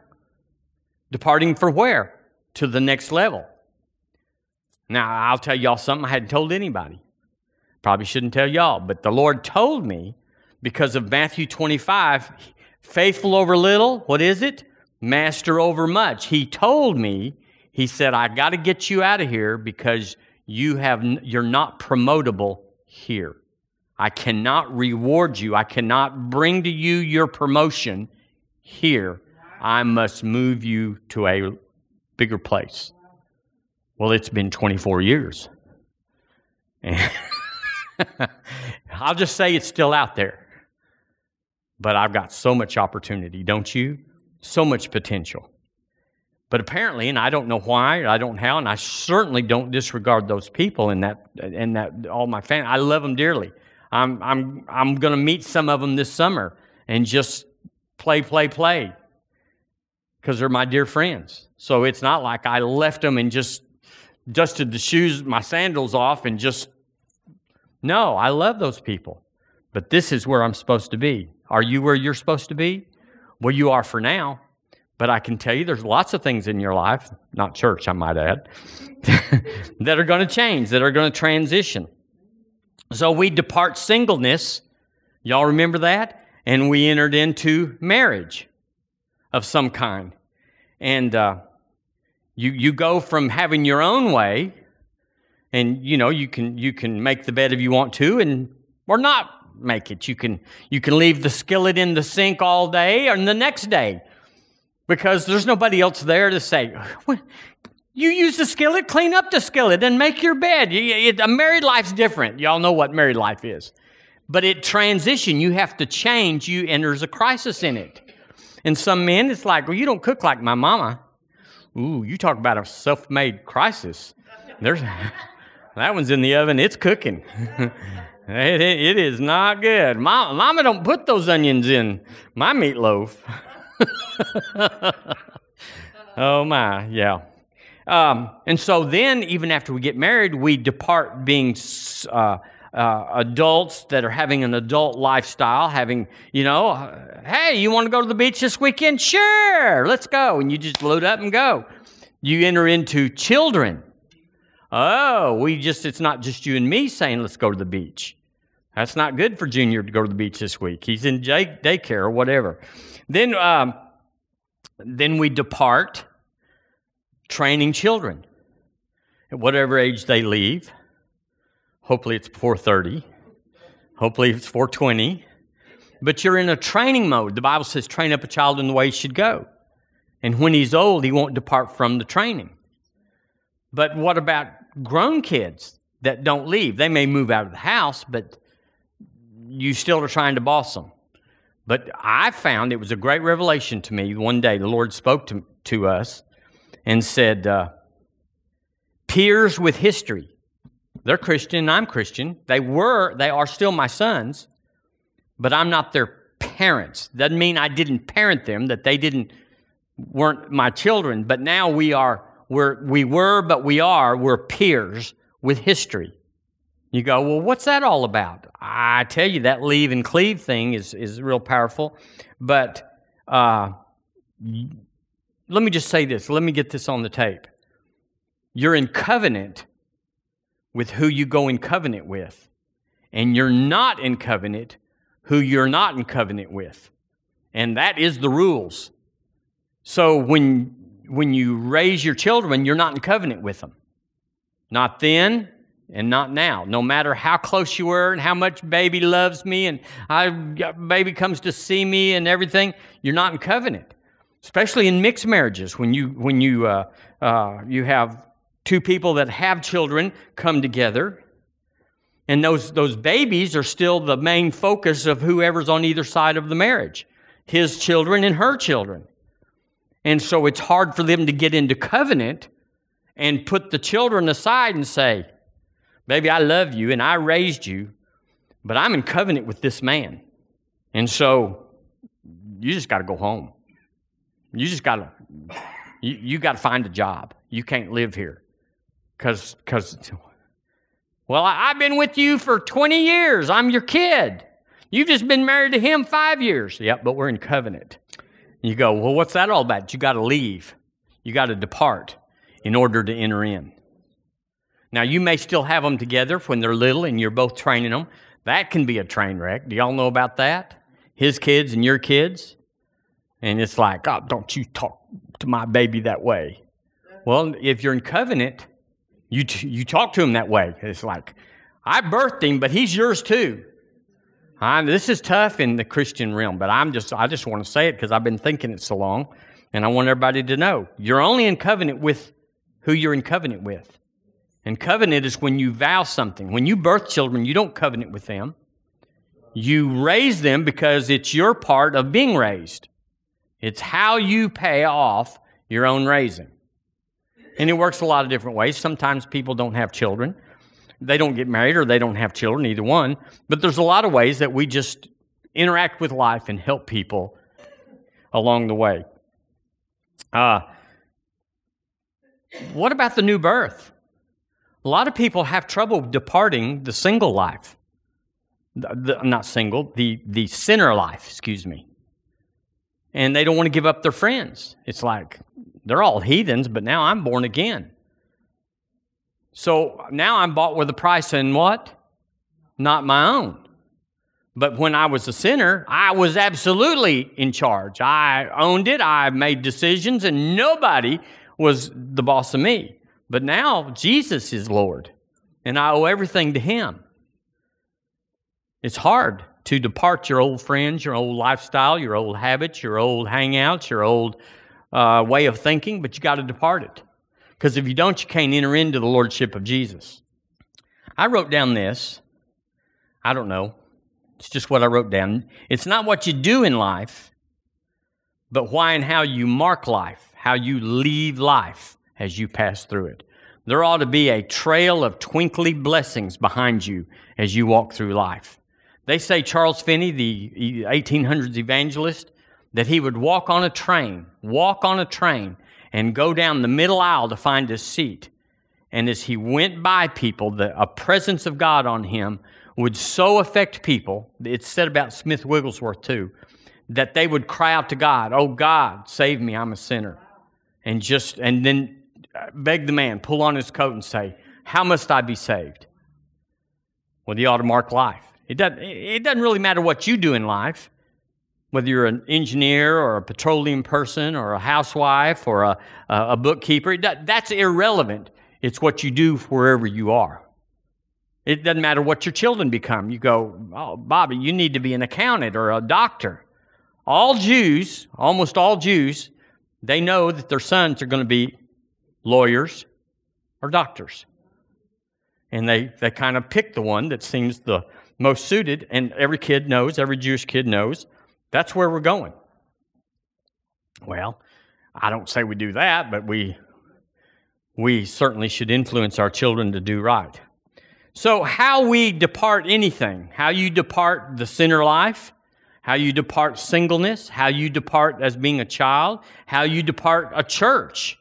Departing for where? To the next level. Now, I'll tell y'all something I hadn't told anybody. Probably shouldn't tell y'all, but the Lord told me because of Matthew 25, faithful over little, what is it? Master over much. He told me, he said, I got to get you out of here because you have you're not promotable here. I cannot reward you. I cannot bring to you your promotion here. I must move you to a bigger place. Well, it's been 24 years. I'll just say it's still out there. But I've got so much opportunity, don't you? So much potential. But apparently, and I don't know why, I don't how, and I certainly don't disregard those people in that, in that all my family. I love them dearly. I'm, I'm, I'm going to meet some of them this summer and just play, play, play because they're my dear friends. So it's not like I left them and just dusted the shoes, my sandals off, and just. No, I love those people. But this is where I'm supposed to be. Are you where you're supposed to be? Well, you are for now. But I can tell you there's lots of things in your life, not church, I might add, that are going to change, that are going to transition. So we depart singleness. Y'all remember that? And we entered into marriage of some kind. And uh, you, you go from having your own way, and you know you can you can make the bed if you want to, and or not make it. You can, you can leave the skillet in the sink all day and the next day because there's nobody else there to say, you use the skillet, clean up the skillet, and make your bed. A married life's different. Y'all know what married life is. But it transition, you have to change, you and there's a crisis in it. And some men, it's like, well, you don't cook like my mama. Ooh, you talk about a self-made crisis. There's that one's in the oven, it's cooking. It, it is not good. Mama, Mama don't put those onions in my meatloaf. oh my, yeah. Um, and so then, even after we get married, we depart being uh, uh, adults that are having an adult lifestyle, having, you know, hey, you want to go to the beach this weekend? Sure, let's go. And you just load up and go. You enter into children. Oh, we just, it's not just you and me saying, let's go to the beach. That's not good for Junior to go to the beach this week. He's in day- daycare or whatever. Then, um, then we depart training children at whatever age they leave. Hopefully it's 430. Hopefully it's 420. But you're in a training mode. The Bible says, train up a child in the way he should go. And when he's old, he won't depart from the training. But what about grown kids that don't leave? They may move out of the house, but you still are trying to boss them. But I found it was a great revelation to me. One day the Lord spoke to, to us and said, uh, peers with history. They're Christian, I'm Christian. They were, they are still my sons, but I'm not their parents. Doesn't mean I didn't parent them, that they didn't weren't my children, but now we are we're we were, but we are, we're peers with history. You go, well, what's that all about? I tell you, that leave and cleave thing is, is real powerful. But uh, let me just say this. Let me get this on the tape. You're in covenant with who you go in covenant with, and you're not in covenant who you're not in covenant with. And that is the rules. So when when you raise your children, you're not in covenant with them. Not then and not now. No matter how close you were and how much baby loves me and I, baby comes to see me and everything, you're not in covenant. Especially in mixed marriages, when you when you uh, uh, you have two people that have children come together, and those those babies are still the main focus of whoever's on either side of the marriage, his children and her children. And so it's hard for them to get into covenant and put the children aside and say, Baby, I love you and I raised you, but I'm in covenant with this man. And so you just got to go home. You just got to you, you got to find a job. You can't live here. Cuz cuz well, I, I've been with you for 20 years. I'm your kid. You've just been married to him 5 years. Yep, but we're in covenant. You go, well, what's that all about? You got to leave. You got to depart in order to enter in. Now, you may still have them together when they're little and you're both training them. That can be a train wreck. Do y'all know about that? His kids and your kids. And it's like, oh, don't you talk to my baby that way. Well, if you're in covenant, you, t- you talk to him that way. It's like, I birthed him, but he's yours too. I'm, this is tough in the Christian realm, but I'm just I just want to say it because I've been thinking it so long, and I want everybody to know you're only in covenant with who you're in covenant with. And covenant is when you vow something. When you birth children, you don't covenant with them. You raise them because it's your part of being raised. It's how you pay off your own raising. And it works a lot of different ways. Sometimes people don't have children they don't get married or they don't have children, either one. But there's a lot of ways that we just interact with life and help people along the way. Uh, what about the new birth? A lot of people have trouble departing the single life. The, the, not single, the, the sinner life, excuse me. And they don't want to give up their friends. It's like they're all heathens, but now I'm born again. So now I'm bought with a price and what? Not my own. But when I was a sinner, I was absolutely in charge. I owned it, I made decisions, and nobody was the boss of me. But now Jesus is Lord, and I owe everything to Him. It's hard to depart your old friends, your old lifestyle, your old habits, your old hangouts, your old uh, way of thinking, but you got to depart it. Because if you don't, you can't enter into the Lordship of Jesus. I wrote down this. I don't know. It's just what I wrote down. It's not what you do in life, but why and how you mark life, how you leave life as you pass through it. There ought to be a trail of twinkly blessings behind you as you walk through life. They say Charles Finney, the 1800s evangelist, that he would walk on a train, walk on a train, and go down the middle aisle to find his seat. And as he went by people, the, a presence of God on him would so affect people, it's said about Smith Wigglesworth too, that they would cry out to God, Oh God, save me, I'm a sinner. And just, and then uh, beg the man, pull on his coat and say, How must I be saved? Well, you ought to mark life. It doesn't, it doesn't really matter what you do in life whether you're an engineer or a petroleum person or a housewife or a, a bookkeeper, that's irrelevant. It's what you do wherever you are. It doesn't matter what your children become. You go, oh, Bobby, you need to be an accountant or a doctor. All Jews, almost all Jews, they know that their sons are going to be lawyers or doctors. And they, they kind of pick the one that seems the most suited, and every kid knows, every Jewish kid knows that's where we're going. Well, I don't say we do that, but we we certainly should influence our children to do right. So, how we depart anything, how you depart the sinner life, how you depart singleness, how you depart as being a child, how you depart a church.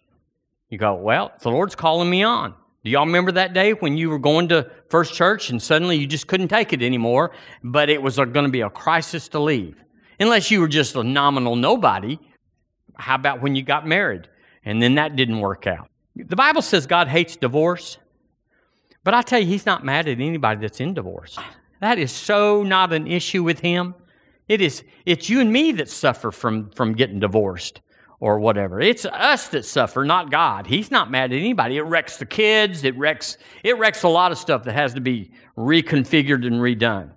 You go, well, the Lord's calling me on. Do y'all remember that day when you were going to First Church and suddenly you just couldn't take it anymore, but it was going to be a crisis to leave? Unless you were just a nominal nobody. how about when you got married and then that didn't work out? The Bible says God hates divorce, but I tell you, He's not mad at anybody that's in divorce. That is so not an issue with Him. It is, it's you and me that suffer from, from getting divorced or whatever. It's us that suffer, not God. He's not mad at anybody. It wrecks the kids. It wrecks, it wrecks a lot of stuff that has to be reconfigured and redone.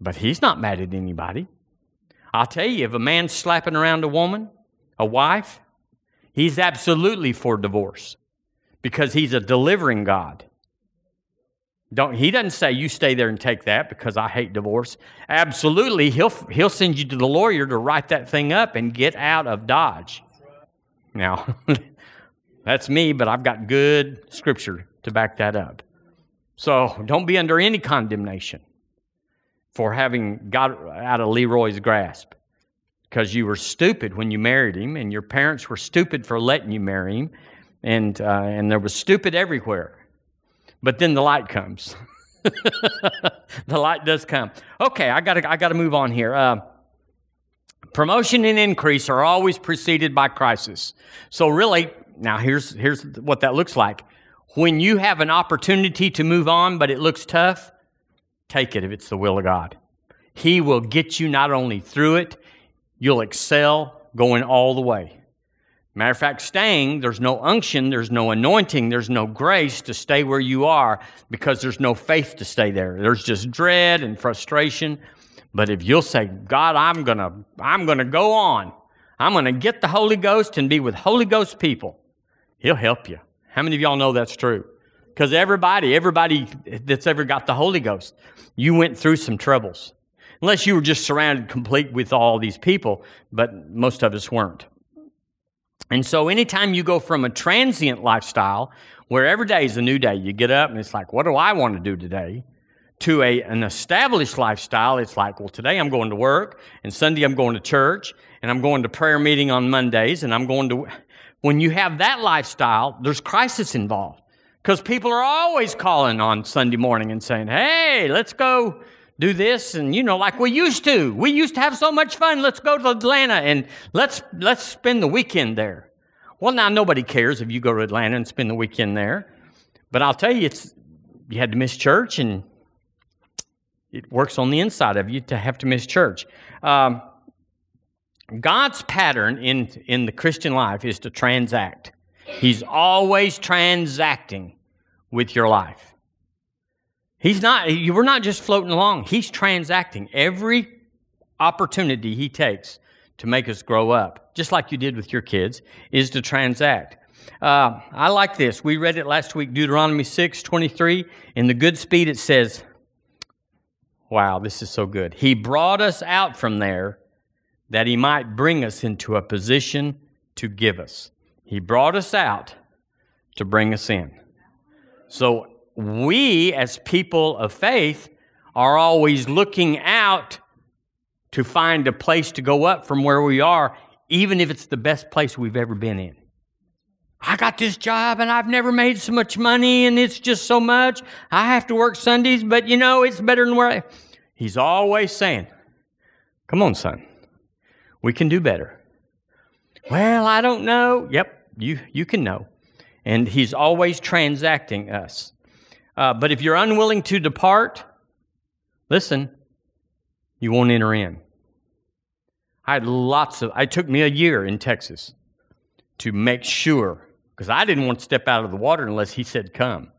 But he's not mad at anybody. I'll tell you, if a man's slapping around a woman, a wife, he's absolutely for divorce because he's a delivering God. Don't, he doesn't say you stay there and take that because I hate divorce. Absolutely, he'll, he'll send you to the lawyer to write that thing up and get out of Dodge. Now, that's me, but I've got good scripture to back that up. So don't be under any condemnation for having got out of Leroy's grasp because you were stupid when you married him, and your parents were stupid for letting you marry him, and, uh, and there was stupid everywhere. But then the light comes. the light does come. Okay, I got to I got to move on here. Uh, Promotion and increase are always preceded by crisis. So really, now here's here's what that looks like. When you have an opportunity to move on but it looks tough, take it if it's the will of God. He will get you not only through it, you'll excel going all the way. Matter of fact, staying, there's no unction, there's no anointing, there's no grace to stay where you are because there's no faith to stay there. There's just dread and frustration. But if you'll say, God, I'm gonna, I'm gonna go on. I'm gonna get the Holy Ghost and be with Holy Ghost people, He'll help you. How many of y'all know that's true? Because everybody, everybody that's ever got the Holy Ghost, you went through some troubles. Unless you were just surrounded complete with all these people, but most of us weren't. And so anytime you go from a transient lifestyle, where every day is a new day, you get up and it's like, what do I want to do today? to a, an established lifestyle, it's like, well, today I'm going to work, and Sunday I'm going to church, and I'm going to prayer meeting on Mondays, and I'm going to. When you have that lifestyle, there's crisis involved because people are always calling on Sunday morning and saying, hey, let's go do this and you know like we used to. We used to have so much fun. Let's go to atlanta and let's let's spend the weekend there. Well now nobody cares if you go to atlanta and spend the weekend there. But i'll tell you it's you had to miss church and it works on the inside of you to have to miss church. Um, God's pattern in, in the Christian life is to transact. He's always transacting with your life. He's not, we're not just floating along, He's transacting every opportunity He takes to make us grow up, just like you did with your kids, is to transact. Uh, I like this. We read it last week, Deuteronomy 6 23. In the Goodspeed, it says, Wow, this is so good. He brought us out from there that he might bring us into a position to give us. He brought us out to bring us in. So we, as people of faith, are always looking out to find a place to go up from where we are, even if it's the best place we've ever been in. I got this job and I've never made so much money and it's just so much. I have to work Sundays, but you know, it's better than where I. He's always saying, Come on, son. We can do better. Well, I don't know. Yep, you, you can know. And he's always transacting us. Uh, but if you're unwilling to depart, listen, you won't enter in. I had lots of, it took me a year in Texas to make sure because I didn't want to step out of the water unless he said, Come.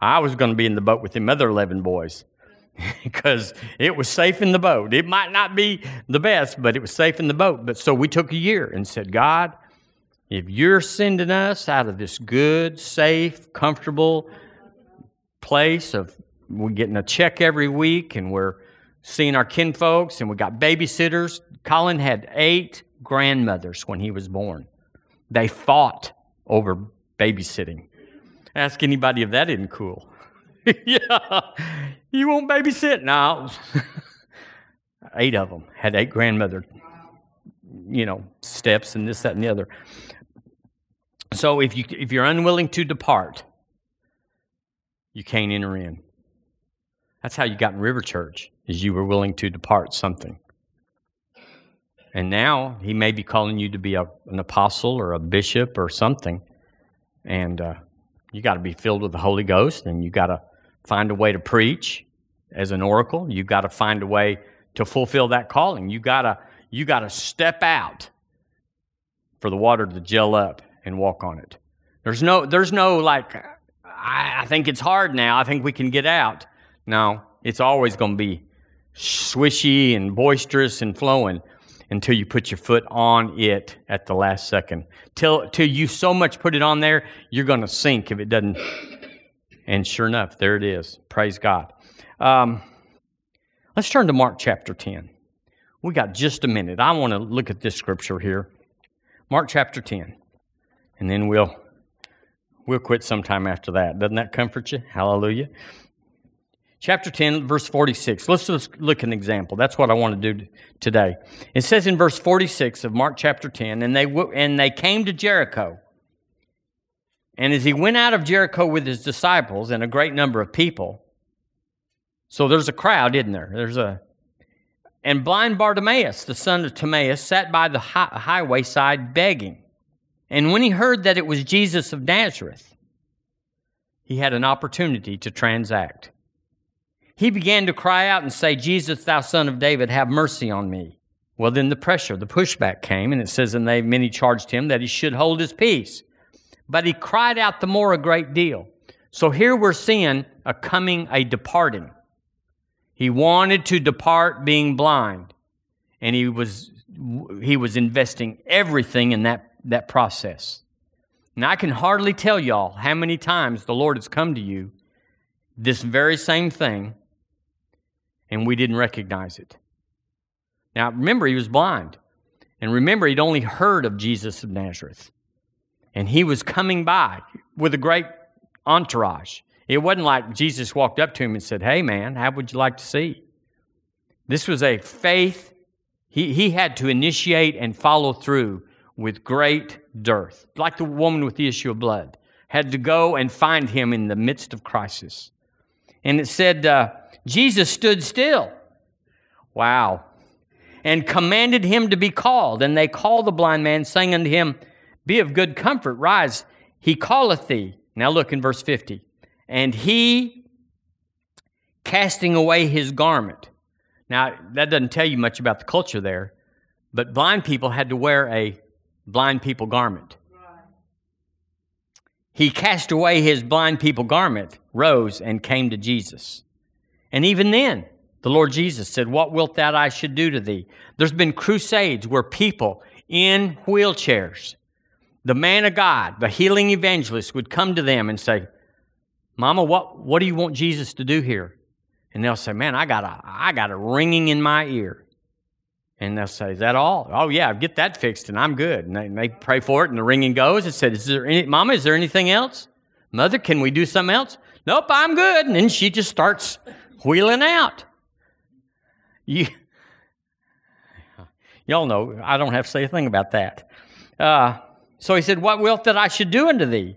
I was going to be in the boat with them other 11 boys because it was safe in the boat. It might not be the best, but it was safe in the boat. But so we took a year and said, God, if you're sending us out of this good, safe, comfortable place of we're getting a check every week and we're seeing our kinfolks and we got babysitters. Colin had eight grandmothers when he was born. They fought over babysitting. Ask anybody if that isn't cool. yeah. You won't babysit? No. eight of them had eight grandmother, you know, steps and this, that, and the other. So if you if you're unwilling to depart, you can't enter in. That's how you got in River Church, is you were willing to depart something. And now he may be calling you to be a, an apostle or a bishop or something. And uh, you got to be filled with the Holy Ghost and you got to find a way to preach as an oracle. You got to find a way to fulfill that calling. You got to you got to step out for the water to gel up and walk on it. There's no there's no like I, I think it's hard now. I think we can get out. No, it's always going to be swishy and boisterous and flowing until you put your foot on it at the last second. Till, till you so much put it on there, you're going to sink if it doesn't. And sure enough, there it is. Praise God. Um, let's turn to Mark chapter 10. We got just a minute. I want to look at this scripture here. Mark chapter 10. And then we'll we'll quit sometime after that. Doesn't that comfort you? Hallelujah chapter 10, verse 46. Let's just look at an example. That's what I want to do today. It says in verse 46 of Mark chapter 10, and they, and they came to Jericho. And as he went out of Jericho with his disciples and a great number of people, so there's a crowd, isn't there? There's a, and blind Bartimaeus, the son of Timaeus, sat by the highway side begging. And when he heard that it was Jesus of Nazareth, he had an opportunity to transact he began to cry out and say, Jesus, thou son of David, have mercy on me. Well, then the pressure, the pushback came, and it says, And they many charged him that he should hold his peace. But he cried out the more a great deal. So here we're seeing a coming, a departing. He wanted to depart being blind, and he was he was investing everything in that, that process. Now I can hardly tell y'all how many times the Lord has come to you this very same thing and we didn't recognize it. Now, remember, he was blind. And remember, he'd only heard of Jesus of Nazareth. And he was coming by with a great entourage. It wasn't like Jesus walked up to him and said, Hey, man, how would you like to see? This was a faith. He, he had to initiate and follow through with great dearth, like the woman with the issue of blood, had to go and find him in the midst of crisis. And it said, uh, Jesus stood still. Wow. And commanded him to be called. And they called the blind man, saying unto him, Be of good comfort, rise, he calleth thee. Now look in verse 50. And he, casting away his garment. Now, that doesn't tell you much about the culture there, but blind people had to wear a blind people garment. He cast away his blind people garment, rose, and came to Jesus. And even then, the Lord Jesus said, What wilt thou I should do to thee? There's been crusades where people in wheelchairs, the man of God, the healing evangelist, would come to them and say, Mama, what, what do you want Jesus to do here? And they'll say, Man, I got a I got a ringing in my ear. And they'll say, Is that all? Oh yeah, get that fixed and I'm good. And they, and they pray for it and the ringing goes. It said, Is there any Mama, is there anything else? Mother, can we do something else? Nope, I'm good. And then she just starts wheeling out. You, y'all know, I don't have to say a thing about that. Uh, so he said, What wilt that I should do unto thee?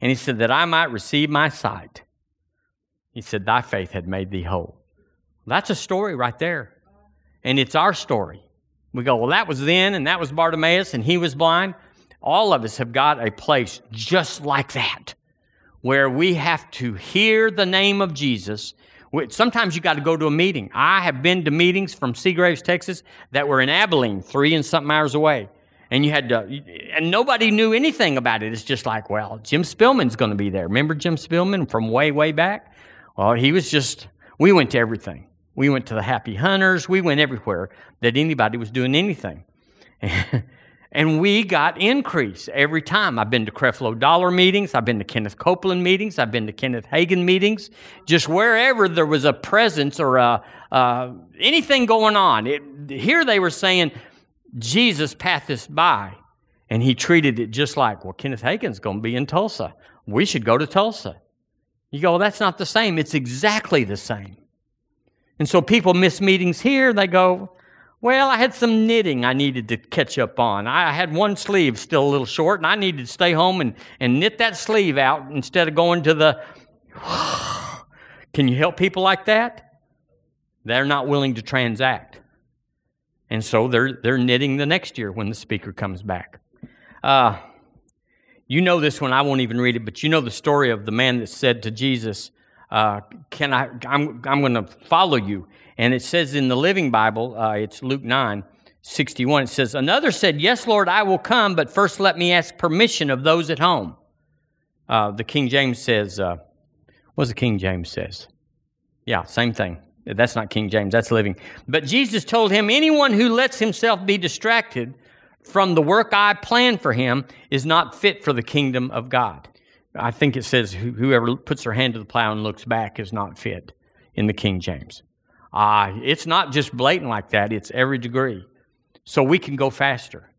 And he said, That I might receive my sight. He said, Thy faith had made thee whole. That's a story right there. And it's our story. We go, Well, that was then, and that was Bartimaeus, and he was blind. All of us have got a place just like that where we have to hear the name of Jesus Sometimes you got to go to a meeting. I have been to meetings from Seagraves, Texas, that were in Abilene, three and something hours away. And you had to, and nobody knew anything about it. It's just like, well, Jim Spillman's going to be there. Remember Jim Spillman from way, way back? Well, he was just, we went to everything. We went to the Happy Hunters. We went everywhere that anybody was doing anything. And we got increase every time. I've been to Creflo Dollar meetings. I've been to Kenneth Copeland meetings. I've been to Kenneth Hagin meetings. Just wherever there was a presence or a, uh, anything going on. It, here they were saying, Jesus passed us by. And he treated it just like, well, Kenneth Hagin's going to be in Tulsa. We should go to Tulsa. You go, well, that's not the same. It's exactly the same. And so people miss meetings here. They go, well, I had some knitting I needed to catch up on. I had one sleeve still a little short, and I needed to stay home and, and knit that sleeve out instead of going to the. Can you help people like that? They're not willing to transact. And so they're, they're knitting the next year when the speaker comes back. Uh, you know this one, I won't even read it, but you know the story of the man that said to Jesus, uh, Can I, I'm, I'm going to follow you. And it says in the Living Bible, uh, it's Luke 9, 61, it says, Another said, Yes, Lord, I will come, but first let me ask permission of those at home. Uh, the King James says, uh, what does the King James says? Yeah, same thing. That's not King James, that's living. But Jesus told him, Anyone who lets himself be distracted from the work I plan for him is not fit for the kingdom of God. I think it says, Whoever puts their hand to the plow and looks back is not fit in the King James. Uh, it's not just blatant like that, it's every degree. So we can go faster.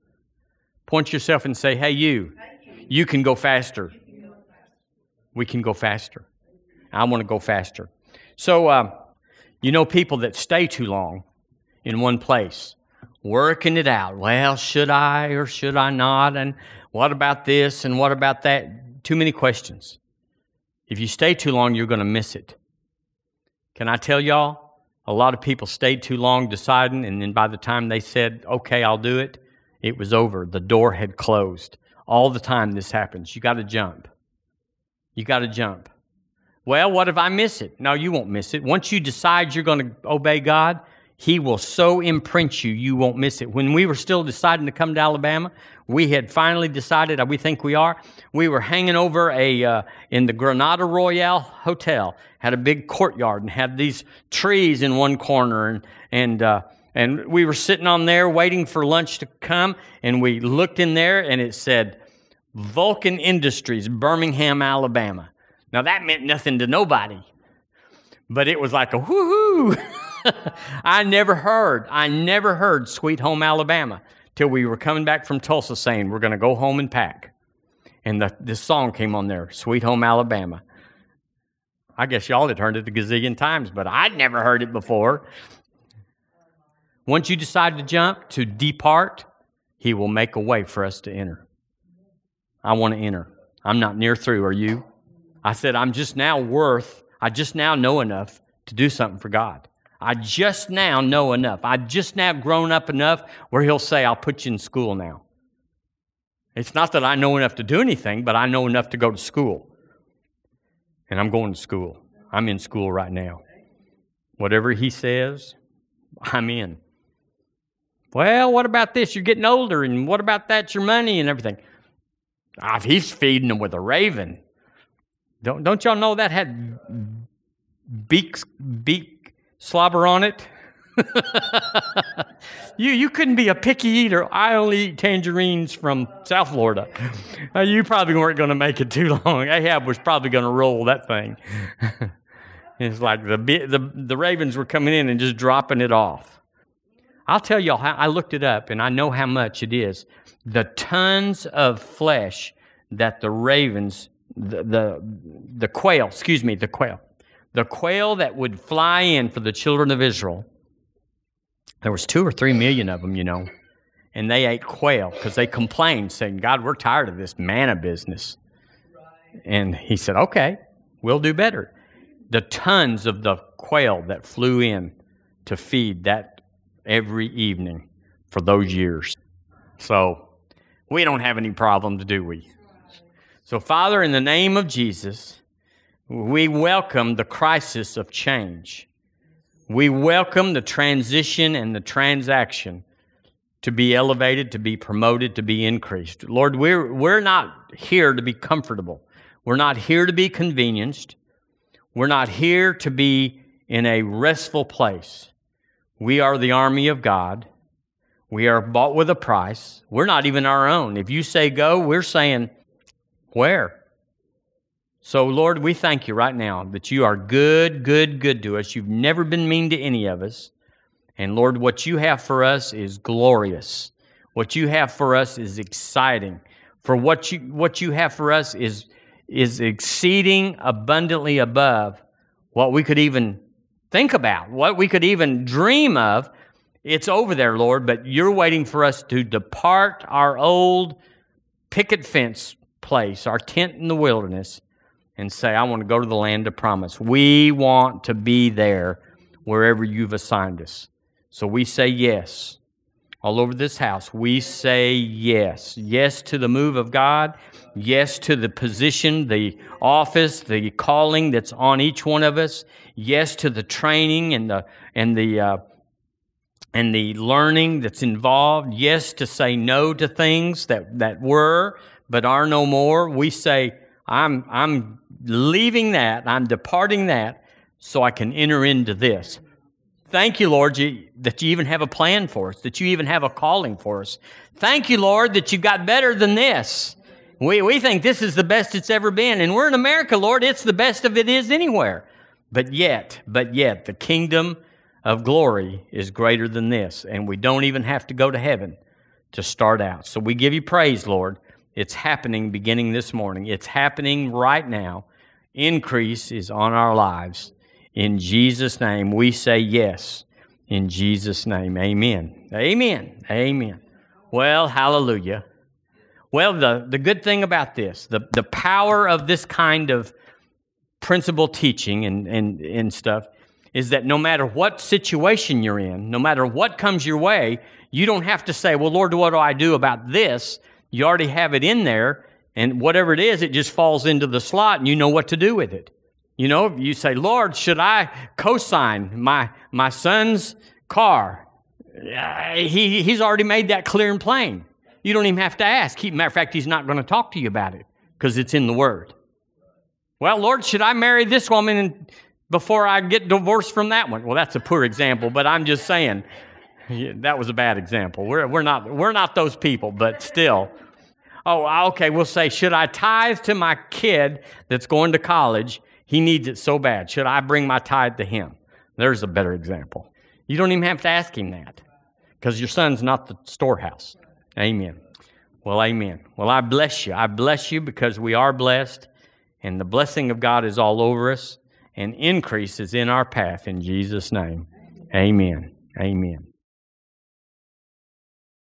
Point yourself and say, Hey, you, you can go faster. We can go faster. I want to go faster. So, uh, you know, people that stay too long in one place, working it out. Well, should I or should I not? And what about this and what about that? Too many questions. If you stay too long, you're going to miss it. Can I tell y'all? A lot of people stayed too long deciding, and then by the time they said, okay, I'll do it, it was over. The door had closed. All the time this happens. You got to jump. You got to jump. Well, what if I miss it? No, you won't miss it. Once you decide you're going to obey God, He will so imprint you, you won't miss it. When we were still deciding to come to Alabama, we had finally decided, we think we are. We were hanging over a uh, in the Granada Royale Hotel, had a big courtyard and had these trees in one corner, and and uh, and we were sitting on there waiting for lunch to come, and we looked in there, and it said Vulcan Industries, Birmingham, Alabama. Now that meant nothing to nobody, but it was like a whoo-hoo. I never heard, I never heard Sweet Home Alabama till we were coming back from Tulsa saying, we're going to go home and pack. And the, this song came on there, Sweet Home Alabama. I guess y'all had heard it a gazillion times, but I'd never heard it before. Once you decide to jump, to depart, He will make a way for us to enter. I want to enter. I'm not near through. Are you? I said, I'm just now worth, I just now know enough to do something for God. I just now know enough. I've just now grown up enough where He'll say, I'll put you in school now. It's not that I know enough to do anything, but I know enough to go to school. And I'm going to school. I'm in school right now. Whatever He says, I'm in. Well, what about this? You're getting older, and what about that? Your money and everything. Ah, he's feeding them with a raven. Don't, don't y'all know that had beak, beak slobber on it? you, you couldn't be a picky eater. I only eat tangerines from South Florida. Uh, you probably weren't going to make it too long. Ahab was probably going to roll that thing. it's like the, the, the ravens were coming in and just dropping it off. I'll tell y'all how I looked it up and I know how much it is. The tons of flesh that the ravens the, the, the quail, excuse me, the quail, the quail that would fly in for the children of Israel. There was two or three million of them, you know, and they ate quail because they complained, saying, "God, we're tired of this manna business." And he said, "Okay, we'll do better." The tons of the quail that flew in to feed that every evening for those years. So we don't have any problems, do we? So, Father, in the name of Jesus, we welcome the crisis of change. We welcome the transition and the transaction to be elevated, to be promoted, to be increased. Lord, we're, we're not here to be comfortable. We're not here to be convenienced. We're not here to be in a restful place. We are the army of God. We are bought with a price. We're not even our own. If you say go, we're saying where? So, Lord, we thank you right now that you are good, good, good to us. You've never been mean to any of us. And Lord, what you have for us is glorious. What you have for us is exciting. For what you what you have for us is is exceeding abundantly above what we could even think about, what we could even dream of. It's over there, Lord, but you're waiting for us to depart our old picket fence place, our tent in the wilderness, and say, I want to go to the land of promise. We want to be there wherever you've assigned us. So we say yes. all over this house, we say yes. Yes to the move of God. Yes to the position, the office, the calling that's on each one of us. Yes to the training and the and the uh, and the learning that's involved. Yes to say no to things that that were but are no more. We say I'm I'm leaving that. I'm departing that so I can enter into this. Thank you, Lord, you, that you even have a plan for us, that you even have a calling for us. Thank you, Lord, that you've got better than this. We, we think this is the best it's ever been. And we're in America, Lord. It's the best of it is anywhere. But yet, but yet, the kingdom of glory is greater than this. And we don't even have to go to heaven to start out. So we give you praise, Lord. It's happening beginning this morning. It's happening right now. Increase is on our lives. In Jesus' name, we say yes. In Jesus' name, amen. Amen. Amen. Well, hallelujah. Well, the, the good thing about this, the, the power of this kind of principle teaching and, and, and stuff, is that no matter what situation you're in, no matter what comes your way, you don't have to say, Well, Lord, what do I do about this? You already have it in there, and whatever it is, it just falls into the slot, and you know what to do with it. You know, you say, Lord, should I co-sign my, my son's car? Uh, he, he's already made that clear and plain. You don't even have to ask. He, matter of fact, he's not going to talk to you about it because it's in the Word. Well, Lord, should I marry this woman before I get divorced from that one? Well, that's a poor example, but I'm just saying that was a bad example. We're, we're, not, we're not those people, but still. Oh, ah, okay, we'll say, should I tithe to my kid that's going to college he needs it so bad. Should I bring my tithe to him? There's a better example. You don't even have to ask him that because your son's not the storehouse. Amen. Well, amen. Well, I bless you. I bless you because we are blessed, and the blessing of God is all over us, and increase is in our path in Jesus' name. Amen. Amen.